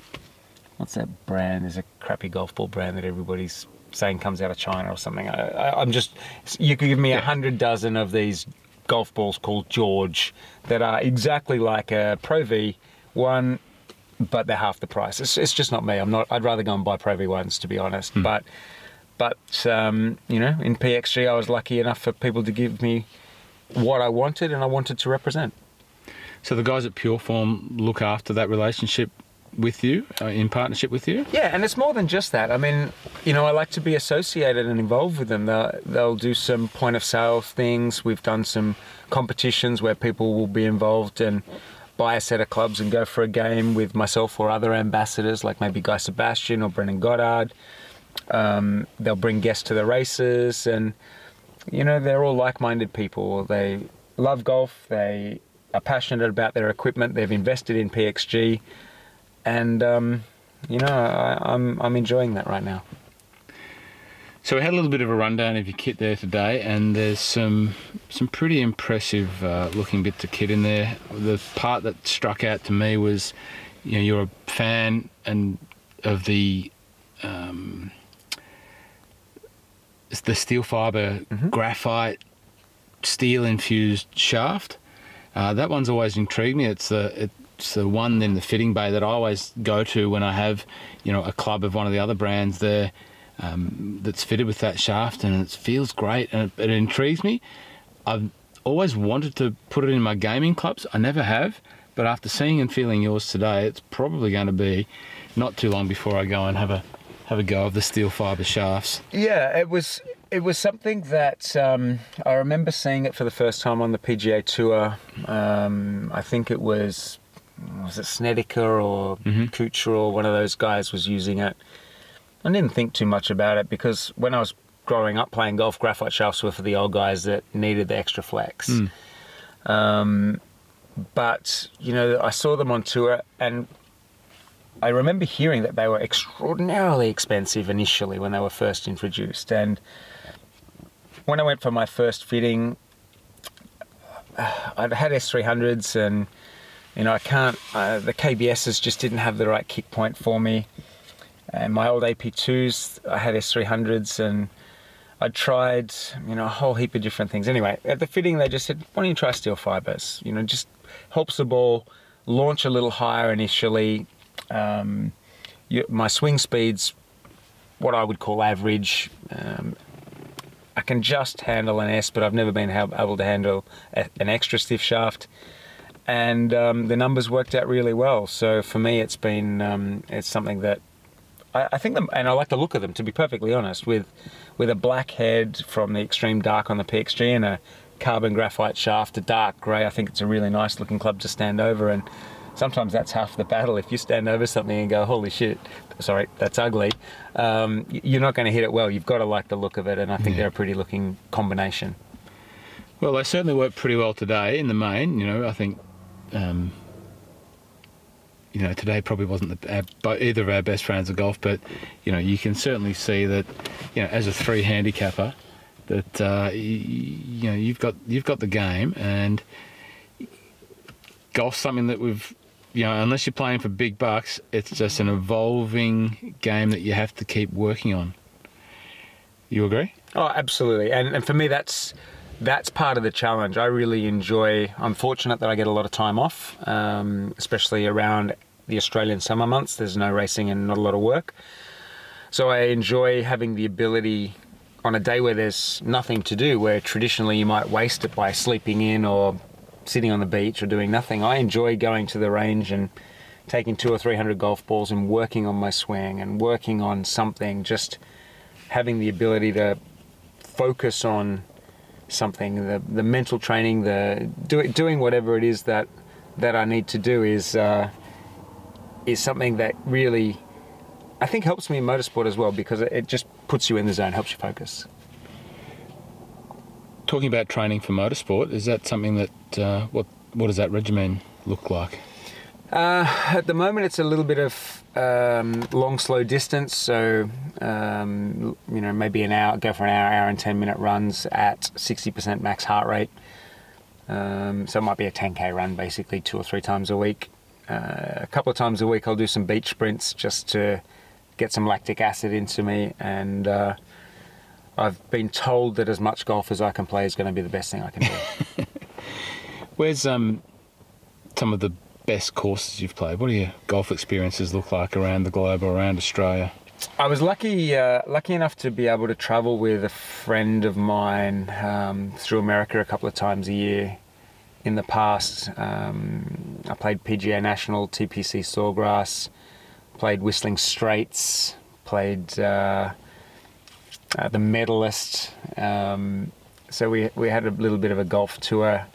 B: what's that brand? There's a crappy golf ball brand that everybody's saying comes out of China or something. I, I, I'm just. You could give me a hundred dozen of these golf balls called George that are exactly like a Pro V one, but they're half the price. It's, it's just not me. I'm not. I'd rather go and buy Pro V ones to be honest. But but um, you know, in PXG, I was lucky enough for people to give me what I wanted and I wanted to represent.
A: So the guys at Pure Form look after that relationship with you, uh, in partnership with you.
B: Yeah, and it's more than just that. I mean, you know, I like to be associated and involved with them. They'll, they'll do some point of sale things. We've done some competitions where people will be involved and buy a set of clubs and go for a game with myself or other ambassadors, like maybe Guy Sebastian or Brendon Goddard. Um, they'll bring guests to the races, and you know, they're all like-minded people. They love golf. They are passionate about their equipment. They've invested in PXG, and um, you know, I, I'm I'm enjoying that right now.
A: So we had a little bit of a rundown of your kit there today, and there's some some pretty impressive uh, looking bits of kit in there. The part that struck out to me was, you know, you're a fan and of the um, the steel fiber graphite steel infused shaft. Uh, that one's always intrigued me. It's the the one in the fitting bay that I always go to when I have, you know, a club of one of the other brands there um, that's fitted with that shaft, and it feels great and it, it intrigues me. I've always wanted to put it in my gaming clubs. I never have, but after seeing and feeling yours today, it's probably going to be not too long before I go and have a have a go of the steel fiber shafts.
B: Yeah, it was it was something that um, I remember seeing it for the first time on the PGA Tour. Um, I think it was was it Snedeker or Kuchar or one of those guys was using it. I didn't think too much about it because when I was growing up playing golf, graphite shafts were for the old guys that needed the extra flex. Um, but you know, I saw them on tour and I remember hearing that they were extraordinarily expensive initially when they were first introduced. And when I went for my first fitting, I'd had S300s and, you know, I can't, uh, the KBSs just didn't have the right kick point for me. And my old AP2s, I had S300s and I tried, you know, a whole heap of different things. Anyway, at the fitting, they just said, why don't you try steel fibers? You know, just helps the ball launch a little higher initially. Um, you, my swing speed's what I would call average. Um, I can just handle an S, but I've never been able to handle a, an extra stiff shaft. And um, the numbers worked out really well. So for me, it's been um, it's something that I, I think them, and I like the look of them. To be perfectly honest, with with a black head from the extreme dark on the PXG and a carbon graphite shaft, a dark grey, I think it's a really nice looking club to stand over. And sometimes that's half the battle. If you stand over something and go, "Holy shit," sorry, that's ugly. Um, you're not going to hit it well. You've got to like the look of it, and I think
A: Yeah.
B: they're a pretty looking combination.
A: Well, they certainly worked pretty well today in the main. You know, I think, um, you know, today probably wasn't the, our, either of our best rounds of golf, but you know, you can certainly see that, you know, as a three handicapper, that uh, you, you know you've got you've got the game, and golf's something that we've. You know, unless you're playing for big bucks, it's just an evolving game that you have to keep working on. You agree?
B: Oh, absolutely. And and for me, that's that's part of the challenge. I really enjoy. I'm fortunate that I get a lot of time off, um, especially around the Australian summer months. There's no racing and not a lot of work, so I enjoy having the ability on a day where there's nothing to do, where traditionally you might waste it by sleeping in or sitting on the beach or doing nothing. I enjoy going to the range and taking two or three hundred golf balls and working on my swing and working on something. Just having the ability to focus on something, the the mental training, the do, doing whatever it is that that I need to do is uh, is something that really I think helps me in motorsport as well because it, just puts you in the zone, helps you focus.
A: Talking about training for motorsport, is that something that uh, what what does that regimen look like?
B: Uh, at the moment, it's a little bit of um, long, slow distance. So, um, you know, maybe an hour, go for an hour, hour and 10 minute runs at 60% max heart rate. Um, so it might be a 10k run, basically two or three times a week. Uh, a couple of times a week, I'll do some beach sprints just to get some lactic acid into me. And uh, I've been told that as much golf as I can play is going to be the best thing I can do.
A: Where's um some of the best courses you've played? What do your golf experiences look like around the globe or around Australia?
B: I was lucky, uh, lucky enough to be able to travel with a friend of mine um, through America a couple of times a year. In the past, um, I played PGA National, TPC Sawgrass, played Whistling Straits, played uh, uh, the Medalist. Um, so we we had a little bit of a golf tour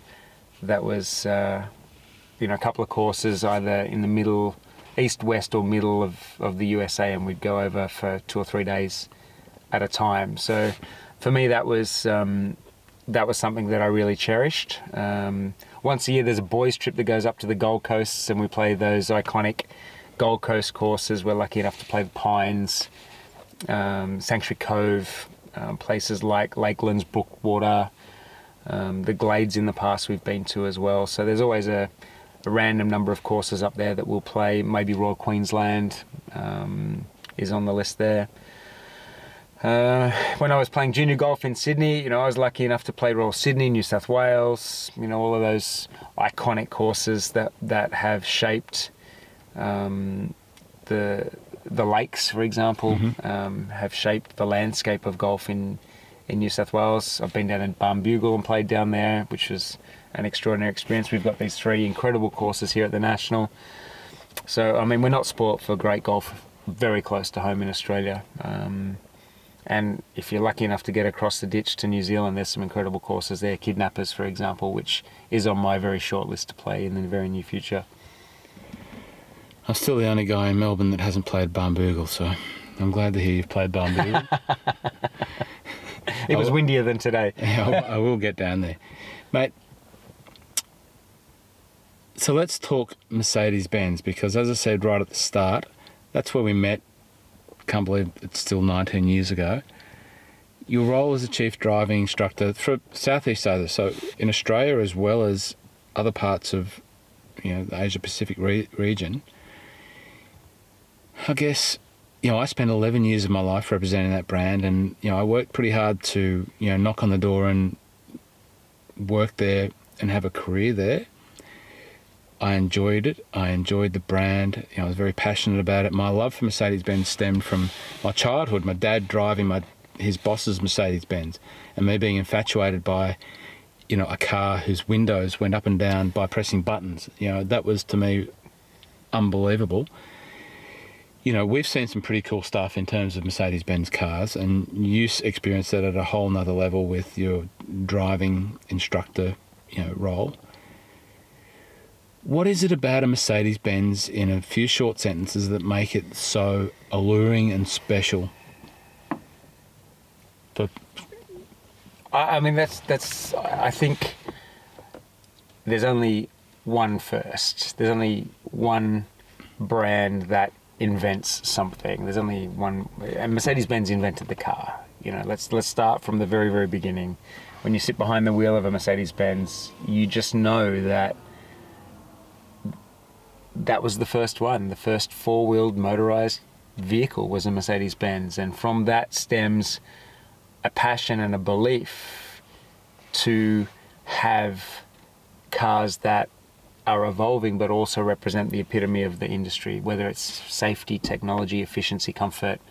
B: that was, uh, you know, a couple of courses either in the middle east, west, or middle of, of the USA, and we'd go over for two or three days at a time. So for me, that was um, that was something that I really cherished. Um, once a year, there's a boys' trip that goes up to the Gold Coast, and we play those iconic Gold Coast courses. We're lucky enough to play the Pines, um, Sanctuary Cove, um, places like Lakelands, Brookwater, um, the Glades in the past we've been to as well. So there's always a a random number of courses up there that we'll play. Maybe Royal Queensland um, is on the list there. Uh, when I was playing junior golf in Sydney, you know, I was lucky enough to play Royal Sydney, New South Wales, you know, all of those iconic courses that, that have shaped um, the the lakes, for example,
A: Mhm.
B: um, have shaped the landscape of golf in in New South Wales. I've been down in Barnbougle and played down there, which was an extraordinary experience. We've got these three incredible courses here at the National. So, I mean, we're not sport for great golf very close to home in Australia. Um, and if you're lucky enough to get across the ditch to New Zealand, there's some incredible courses there. Kidnappers, for example, which is on my very short list to play in the very near future.
A: I'm still the only guy in Melbourne that hasn't played Barnbougle, so I'm glad to hear you've played Barnbougle.
B: It was windier than today.
A: I I will get down there, mate. So let's talk Mercedes Benz because, as I said right at the start, that's where we met. Can't believe it's still 19 years ago. Your role as a chief driving instructor for Southeast Asia, so in Australia as well as other parts of, you know, the Asia Pacific re- region. I guess you know, I spent 11 years of my life representing that brand, and you know, I worked pretty hard to you know knock on the door and work there and have a career there. I enjoyed it. I enjoyed the brand. You know, I was very passionate about it. My love for Mercedes Benz stemmed from my childhood. My dad driving my his boss's Mercedes Benz, and me being infatuated by you know a car whose windows went up and down by pressing buttons. You know, that was to me unbelievable you know, we've seen some pretty cool stuff in terms of Mercedes Benz cars, and you experienced that at a whole nother level with your driving instructor, you know, role. What is it about a Mercedes Benz in a few short sentences that make it so alluring and special? But
B: I, mean, that's that's. I think there's only one first. There's only one brand that invents something. There's only one, and Mercedes-Benz invented the car. You know, let's let's start from the very very beginning. When you sit behind the wheel of a Mercedes-Benz, you just know that that was the first one. The first four-wheeled motorized vehicle was a Mercedes-Benz, and from that stems a passion and a belief to have cars that are evolving but also represent the epitome of the industry, whether it's safety, technology, efficiency, comfort.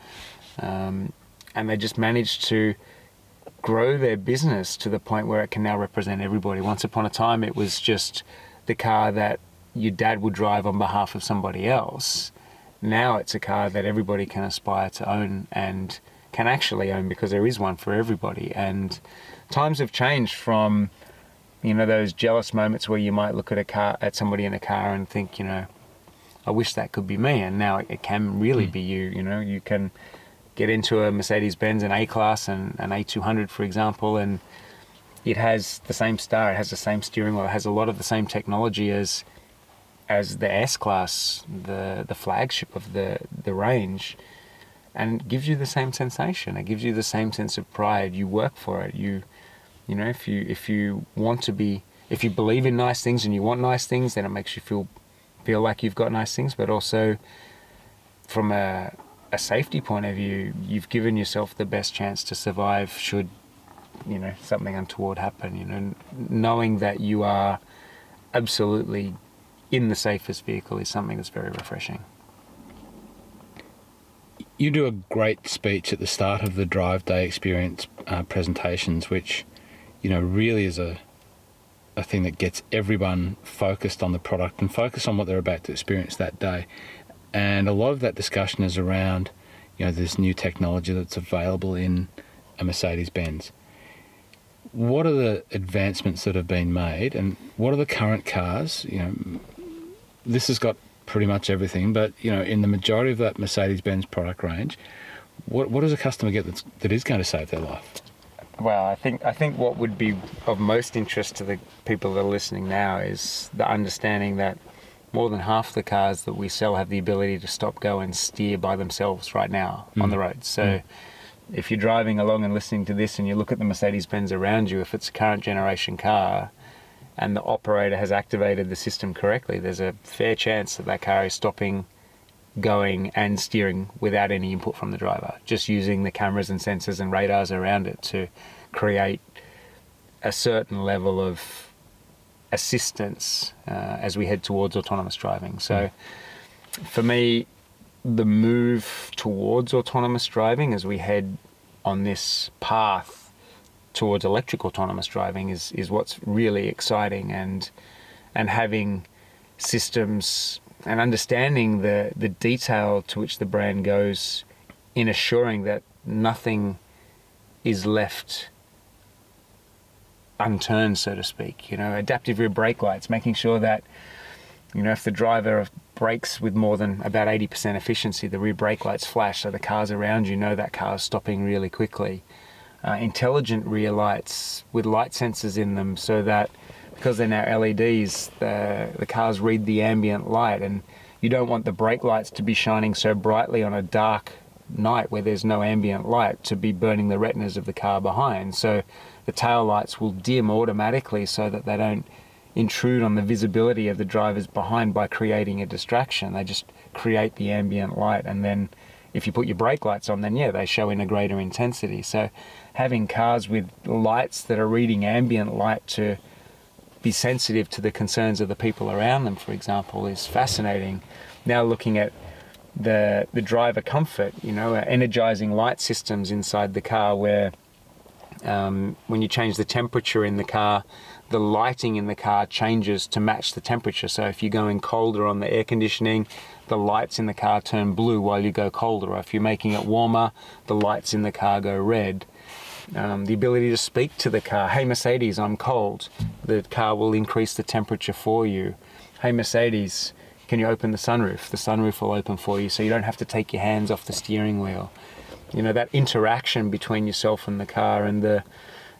B: Um, and they just managed to grow their business to the point where it can now represent everybody. Once upon a time, it was just the car that your dad would drive on behalf of somebody else. Now it's a car that everybody can aspire to own and can actually own because there is one for everybody. And times have changed from, you know, those jealous moments where you might look at a car, at somebody in a car and think, you know, I wish that could be me. And now it can really
A: Mm.
B: be you. You know, you can get into a Mercedes Benz, an A Class, and an A200, for example, and it has the same star, it has the same steering wheel, it has a lot of the same technology as as the S Class, the the flagship of the the range, and it gives you the same sensation. It gives you the same sense of pride. You work for it. You, you know, if you if you want to be if you believe in nice things and you want nice things, then it makes you feel feel like you've got nice things. But also, from a a safety point of view, you've given yourself the best chance to survive should you know something untoward happen. You know, knowing that you are absolutely in the safest vehicle is something that's very refreshing.
A: You do a great speech at the start of the Drive Day experience uh, presentations, which you know really is a a thing that gets everyone focused on the product and focused on what they're about to experience that day. And a lot of that discussion is around, you know, this new technology that's available in a Mercedes Benz. What are the advancements that have been made, and what are the current cars? You know, this has got pretty much everything, but you know, in the majority of that Mercedes Benz product range, what what does a customer get that's, that is going to save their life?
B: Well, I think I think what would be of most interest to the people that are listening now is the understanding that more than half the cars that we sell have the ability to stop, go, and steer by themselves right now mm. on the road. So. Mm. If you're driving along and listening to this and you look at the Mercedes Benz around you, if it's a current generation car, and the operator has activated the system correctly, there's a fair chance that that car is stopping, going, and steering without any input from the driver, just using the cameras and sensors and radars around it to create a certain level of assistance uh, as we head towards autonomous driving. So, mm. for me, the move towards autonomous driving as we head on this path towards electric autonomous driving is, is what's really exciting and and having systems and understanding the, the detail to which the brand goes in assuring that nothing is left unturned, so to speak. You know, adaptive rear brake lights, making sure that, you know, if the driver brakes with more than about 80% efficiency, the rear brake lights flash so the cars around you know that car's stopping really quickly. Uh, intelligent rear lights with light sensors in them so that because they're now LEDs, the, the cars read the ambient light and you don't want the brake lights to be shining so brightly on a dark night where there's no ambient light to be burning the retinas of the car behind. So the tail lights will dim automatically so that they don't intrude on the visibility of the drivers behind by creating a distraction. They just create the ambient light and then if you put your brake lights on then yeah they show in a greater intensity. So having cars with lights that are reading ambient light to be sensitive to the concerns of the people around them for example is fascinating. Now looking at the the driver comfort, you know, energizing light systems inside the car where um, when you change the temperature in the car, the lighting in the car changes to match the temperature. So if you're going colder on the air conditioning, the lights in the car turn blue while you go colder. Or if you're making it warmer, the lights in the car go red. Um, the ability to speak to the car, hey Mercedes, I'm cold. The car will increase the temperature for you. Hey Mercedes, can you open the sunroof? The sunroof will open for you so you don't have to take your hands off the steering wheel you know that interaction between yourself and the car and the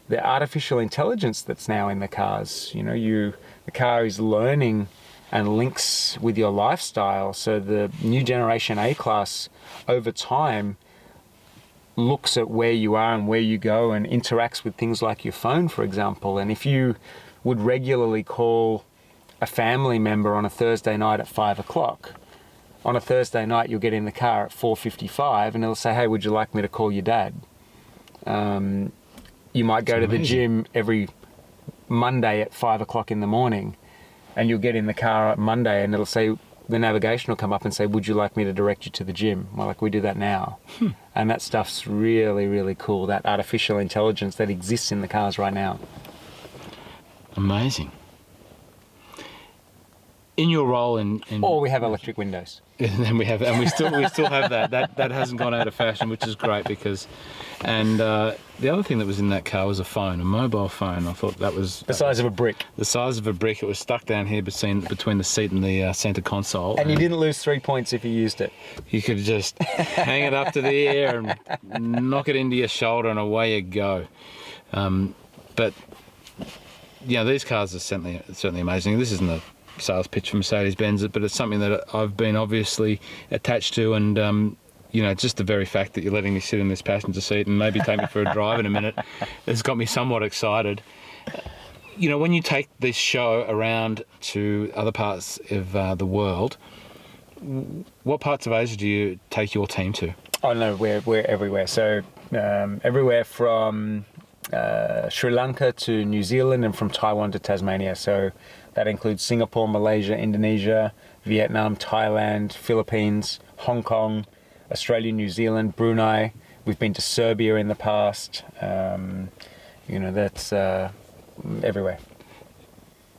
B: the artificial intelligence that's now in the cars you know you the car is learning and links with your lifestyle so the new generation A class over time looks at where you are and where you go and interacts with things like your phone for example and if you would regularly call a family member on a Thursday night at five o'clock on a Thursday night, you'll get in the car at 4:55, and it'll say, "Hey, would you like me to call your dad?" Um, you might go to the gym every Monday at five o'clock in the morning, and you'll get in the car at Monday, and it'll say the navigation will come up and say, "Would you like me to direct you to the gym?" Well, like we do that now, hmm. and that stuff's really, really cool. That artificial intelligence that exists in the cars right now.
A: Amazing. In your role in, in
B: or we have electric windows.
A: and then we have, and we still we still have that. That that hasn't gone out of fashion, which is great because. And uh, the other thing that was in that car was a phone, a mobile phone. I thought that was
B: the size of a brick.
A: The size of a brick. It was stuck down here between between the seat and the uh, center console.
B: And, and, you didn't lose three points if you used it.
A: You could just hang it up to the air and knock it into your shoulder, and away you go. Um, but yeah, these cars are certainly certainly amazing. This isn't a sales pitch for Mercedes Benz, but it's something that I've been obviously attached to, and um, you know, just the very fact that you're letting me sit in this passenger seat and maybe take me for a drive in a minute has got me somewhat excited. you know, when you take this show around to other parts of uh, the world, what parts of Asia do you take your team to?
B: Oh no, we're we're everywhere. So um, everywhere from uh, Sri Lanka to New Zealand and from Taiwan to Tasmania. So that includes Singapore, Malaysia, Indonesia, Vietnam, Thailand, Philippines, Hong Kong, Australia, New Zealand, Brunei. We've been to Serbia in the past. Um, you know, that's uh, everywhere.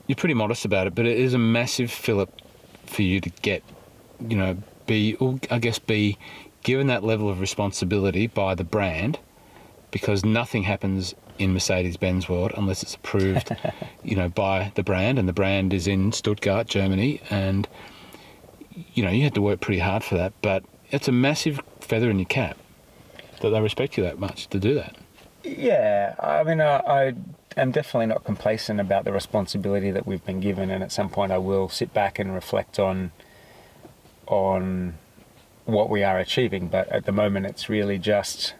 A: You're pretty modest about it, but it is a massive fillip for you to get, you know, be, I guess, be given that level of responsibility by the brand because nothing happens in Mercedes-Benz world unless it's approved, you know, by the brand, and the brand is in Stuttgart, Germany, and you know you had to work pretty hard for that. But it's a massive feather in your cap that they respect you that much to do that.
B: Yeah, I mean, I, I am definitely not complacent about the responsibility that we've been given, and at some point I will sit back and reflect on on what we are achieving. But at the moment, it's really just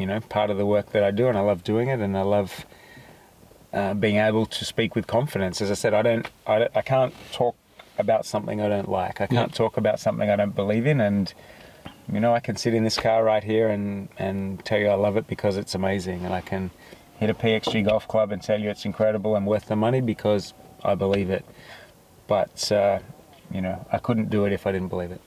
B: you know part of the work that I do, and I love doing it, and I love uh, being able to speak with confidence. As I said, I don't, I, don't, I can't talk about something I don't like. I can't
A: Yeah.
B: talk about something I don't believe in, and you know, I can sit in this car right here and and tell you I love it because it's amazing, and I can hit a PXG golf club and tell you it's incredible and worth the money because I believe it. But uh, you know, I couldn't do it if I didn't believe it.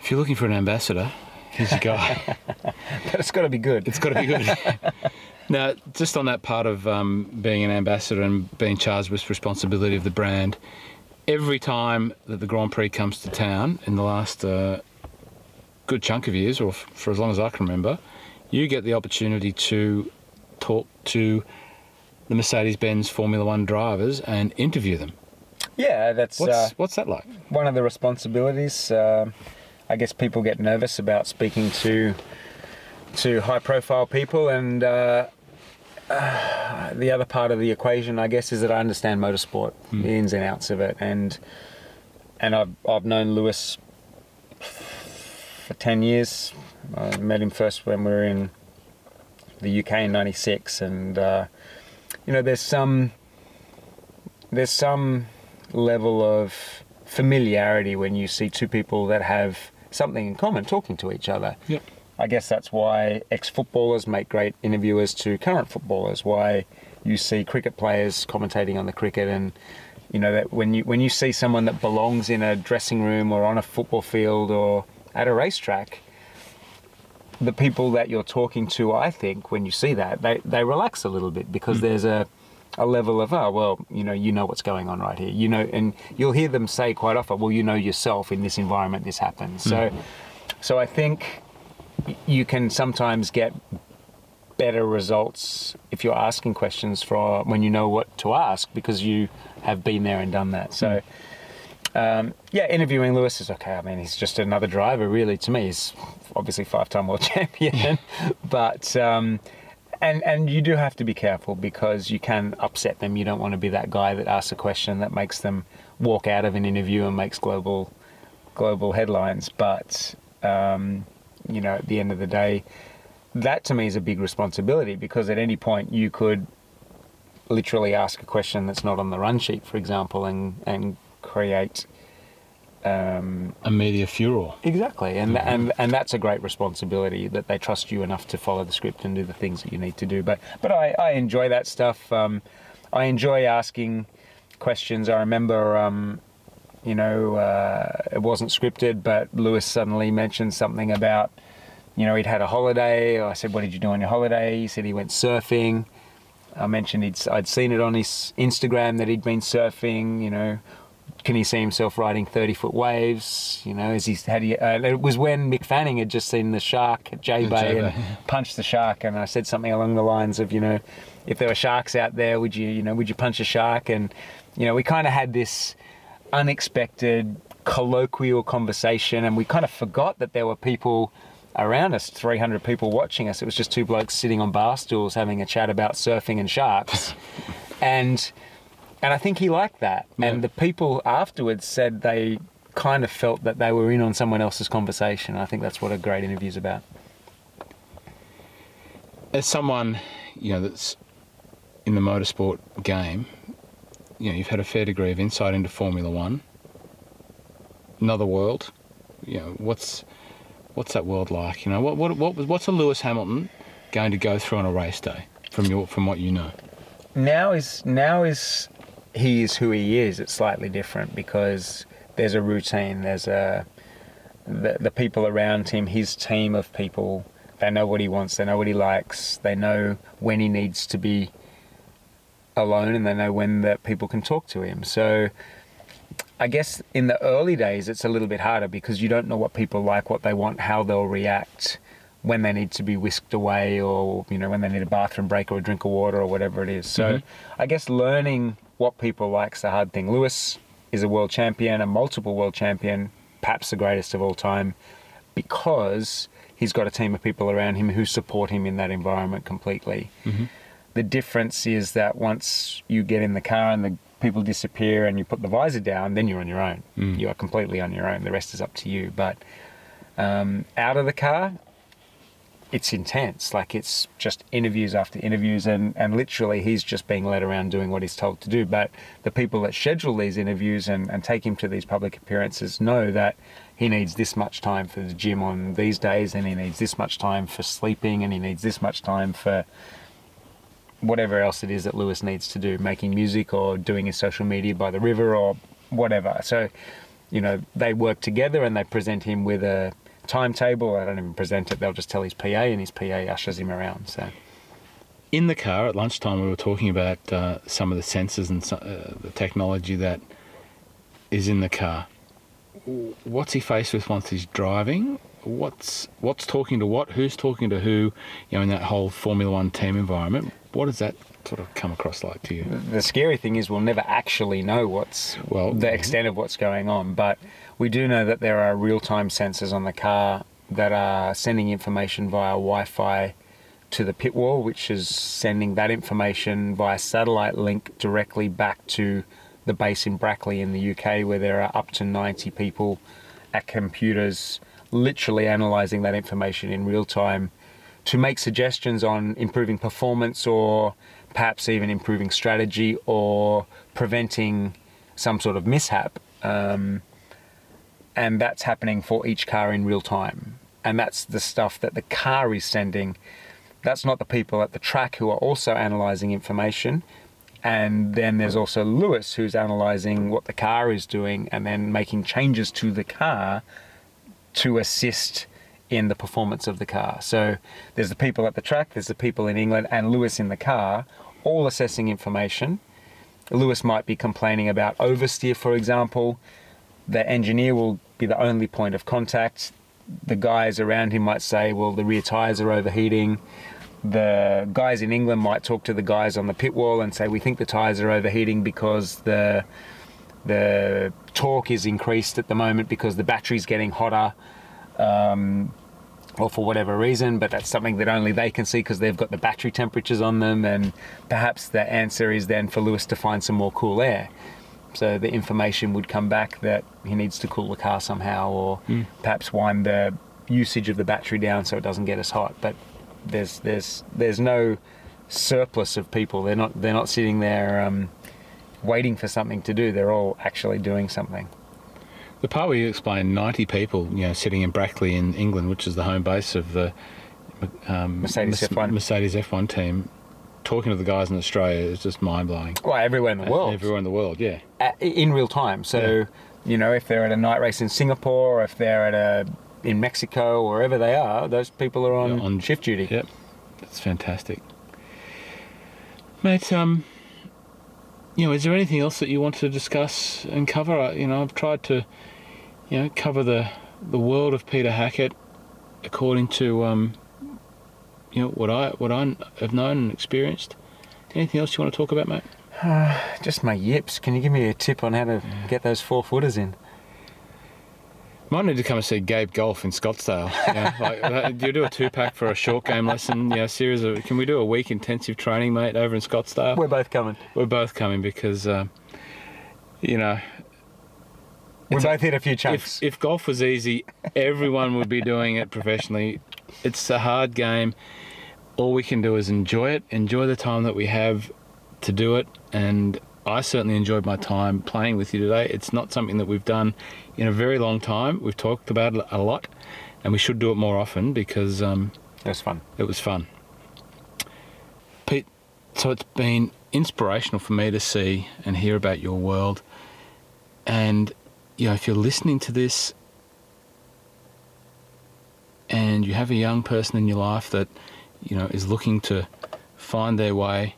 A: If you're looking for an ambassador, here's your guy.
B: But it's got to be good.
A: It's got to be good. now, just on that part of um, being an ambassador and being charged with responsibility of the brand, every time that the Grand Prix comes to town in the last uh, good chunk of years, or f- for as long as I can remember, you get the opportunity to talk to the Mercedes-Benz Formula One drivers and interview them.
B: yeah, that's
A: What's
B: uh,
A: what's that like?
B: one of the responsibilities. Uh, I guess people get nervous about speaking to to high profile people, and uh, uh, the other part of the equation, I guess, is that I understand motorsport,
A: Hmm.
B: the ins and outs of it, and and I've I've known Lewis for ten years. I met him first when we were in the UK in '96, and uh, you know, there's some there's some level of familiarity when you see two people that have something in common talking to each other.
A: Yep.
B: I guess that's why ex footballers make great interviewers to current footballers, why you see cricket players commentating on the cricket and you know that when you when you see someone that belongs in a dressing room or on a football field or at a racetrack, the people that you're talking to, I think, when you see that, they, they relax a little bit because mm. there's a a level of oh well you know you know what's going on right here. You know and you'll hear them say quite often well you know yourself in this environment this happens so so I think you can sometimes get better results if you're asking questions for when you know what to ask because you have been there and done that. So um, yeah, interviewing Lewis is okay. I mean, he's just another driver, really. To me, he's obviously five-time world champion, but um, and and you do have to be careful because you can upset them. You don't want to be that guy that asks a question that makes them walk out of an interview and makes global global headlines. But um, you know, at the end of the day, that to me is a big responsibility because at any point you could literally ask a question that's not on the run sheet, for example, and and create um,
A: A media furor.
B: exactly, and and and that's a great responsibility that they trust you enough to follow the script and do the things that you need to do. But but I, I enjoy that stuff. Um, I enjoy asking questions. I remember. Um, you know, uh, it wasn't scripted, but Lewis suddenly mentioned something about, you know, he'd had a holiday. I said, "What did you do on your holiday?" He said he went surfing. I mentioned he'd, I'd seen it on his Instagram that he'd been surfing. You know, can he see himself riding 30 foot waves? You know, had he, uh, it was when Mick Fanning had just seen the shark at J Bay and punched the shark, and I said something along the lines of, you know, if there were sharks out there, would you, you know, would you punch a shark? And you know, we kind of had this unexpected colloquial conversation, and we kind of forgot that there were people around us 300 people watching us it was just two blokes sitting on bar stools having a chat about surfing and sharks and and I think he liked that.
A: Yeah.
B: And the people afterwards said they kind of felt that they were in on someone else's conversation. I think that's what a great interview is about.
A: as someone you know that's in the motorsport game, you know, you've had a fair degree of insight into Formula One. Another world, you know, what's what's that world like? You know, what what what what's a Lewis Hamilton going to go through on a race day from your from what you know?
B: now is now is he is who he is. It's slightly different because there's a routine. There's a the, the people around him, his team of people. They know what he wants. They know what he likes. They know when he needs to be alone, and they know when that people can talk to him. So. I guess in the early days it's a little bit harder because you don't know what people like, what they want, how they'll react when they need to be whisked away or you know when they need a bathroom break or a drink of water or whatever it is. So
A: Mhm.
B: I guess learning what people like is the hard thing. Lewis is a world champion, a multiple world champion, perhaps the greatest of all time, because he's got a team of people around him who support him in that environment completely.
A: Mhm.
B: The difference is that once you get in the car and the people disappear and you put the visor down, then you're on your own.
A: Mm.
B: You are completely on your own. The rest is up to you. But um, out of the car, it's intense. Like it's just interviews after interviews, and, and literally he's just being led around doing what he's told to do. But the people that schedule these interviews and, and take him to these public appearances know that he needs this much time for the gym on these days, and he needs this much time for sleeping, and he needs this much time for whatever else it is that Lewis needs to do, making music or doing his social media by the river or whatever. So, you know, they work together and they present him with a timetable. I don't even present it; they'll just tell his PA, and his PA ushers him around. So,
A: In the car at lunchtime, we were talking about uh, some of the sensors and so, uh, the technology that is in the car. What's he faced with once he's driving? What's what's talking to what? Who's talking to who? You know, in that whole Formula One team environment. What does that sort of come across like to you?
B: the scary thing is we'll never actually know what's
A: Well,
B: the extent of what's going on, but we do know that there are real-time sensors on the car that are sending information via Wi-Fi to the pit wall, which is sending that information via satellite link directly back to the base in Brackley in the UK, where there are up to 90 people at computers literally analysing that information in real time to make suggestions on improving performance or perhaps even improving strategy or preventing some sort of mishap. Um, and that's happening for each car in real time. And that's the stuff that the car is sending. That's not the people at the track who are also analysing information. And then there's also Lewis who's analysing what the car is doing and then making changes to the car to assist in the performance of the car. So there's the people at the track, there's the people in England, and Lewis in the car, all assessing information. Lewis might be complaining about oversteer, for example. The engineer will be the only point of contact. The guys around him might say, well, the rear tyres are overheating. The guys in England might talk to the guys on the pit wall and say, we think the tyres are overheating because the the torque is increased at the moment because the battery's getting hotter um, or for whatever reason, but that's something that only they can see because they've got the battery temperatures on them. And perhaps the answer is then for Lewis to find some more cool air. So the information would come back that he needs to cool the car somehow, or
A: Mm.
B: perhaps wind the usage of the battery down so it doesn't get as hot. But there's there's there's no surplus of people. They're not they're not sitting there um, waiting for something to do. They're all actually doing something.
A: The part where you explained 90 people, you know, sitting in Brackley in England, which is the home base of the um,
B: Mercedes
A: Mes-
B: F1.
A: Mercedes F1 team, talking to the guys in Australia is just mind blowing.
B: Well, everywhere in the world.
A: Everywhere in the world, yeah.
B: at, in real time. So, you know, if they're at a night race in Singapore, or if they're at a in Mexico, or wherever they are, those people are on,
A: Yeah, on-
B: shift duty.
A: Yep, that's fantastic, mate. Um, you know, is there anything else that you want to discuss and cover? You know, I've tried to, you know, cover the the world of Peter Hackett according to, um, you know, what I what I have known and experienced. Anything else you want to talk about, mate?
B: Just my yips. Can you give me a tip on how to get those four footers in?
A: Might need to come and see Gabe Golf in Scottsdale. You know, like, uh, do you do a two pack for a short game lesson? You know, series of. Can we do a week intensive training, mate, over in Scottsdale?
B: We're both coming.
A: We're both coming because, uh, you know,
B: We
A: It's a-
B: both hit a few chunks.
A: if, if golf was easy, everyone would be doing it professionally. It's a hard game. All we can do is enjoy it, enjoy the time that we have, to do it, and I certainly enjoyed my time playing with you today. It's not something that we've done in a very long time. We've talked about it a lot, and we should do it more often because um,
B: It was fun.
A: it was fun. Pete, so it's been inspirational for me to see and hear about your world. And, you know, if you're listening to this and you have a young person in your life that, you know, is looking to find their way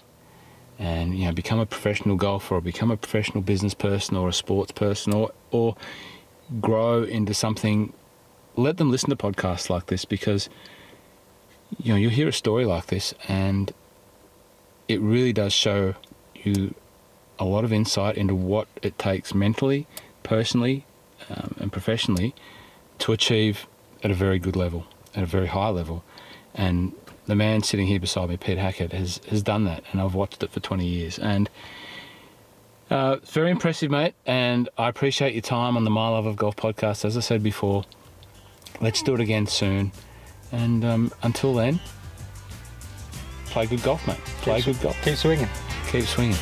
A: and, you know, become a professional golfer or become a professional business person or a sports person or, or grow into something, let them listen to podcasts like this because you know, you'll hear a story like this, and it really does show you a lot of insight into what it takes mentally, personally, um, and professionally to achieve at a very good level, at a very high level. And the man sitting here beside me, Pete Hackett, has, has done that, and I've watched it for 20 years. And uh, it's very impressive, mate, and I appreciate your time on the My Love of Golf podcast. As I said before, let's do it again soon. And um, until then, play good golf, mate. Play
B: Keep-
A: good golf.
B: Keep swinging.
A: Keep swinging.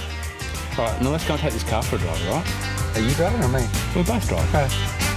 A: All right, now let's go and take this car for a drive, right?
B: Are you driving or me?
A: We'll both drive.
B: Okay.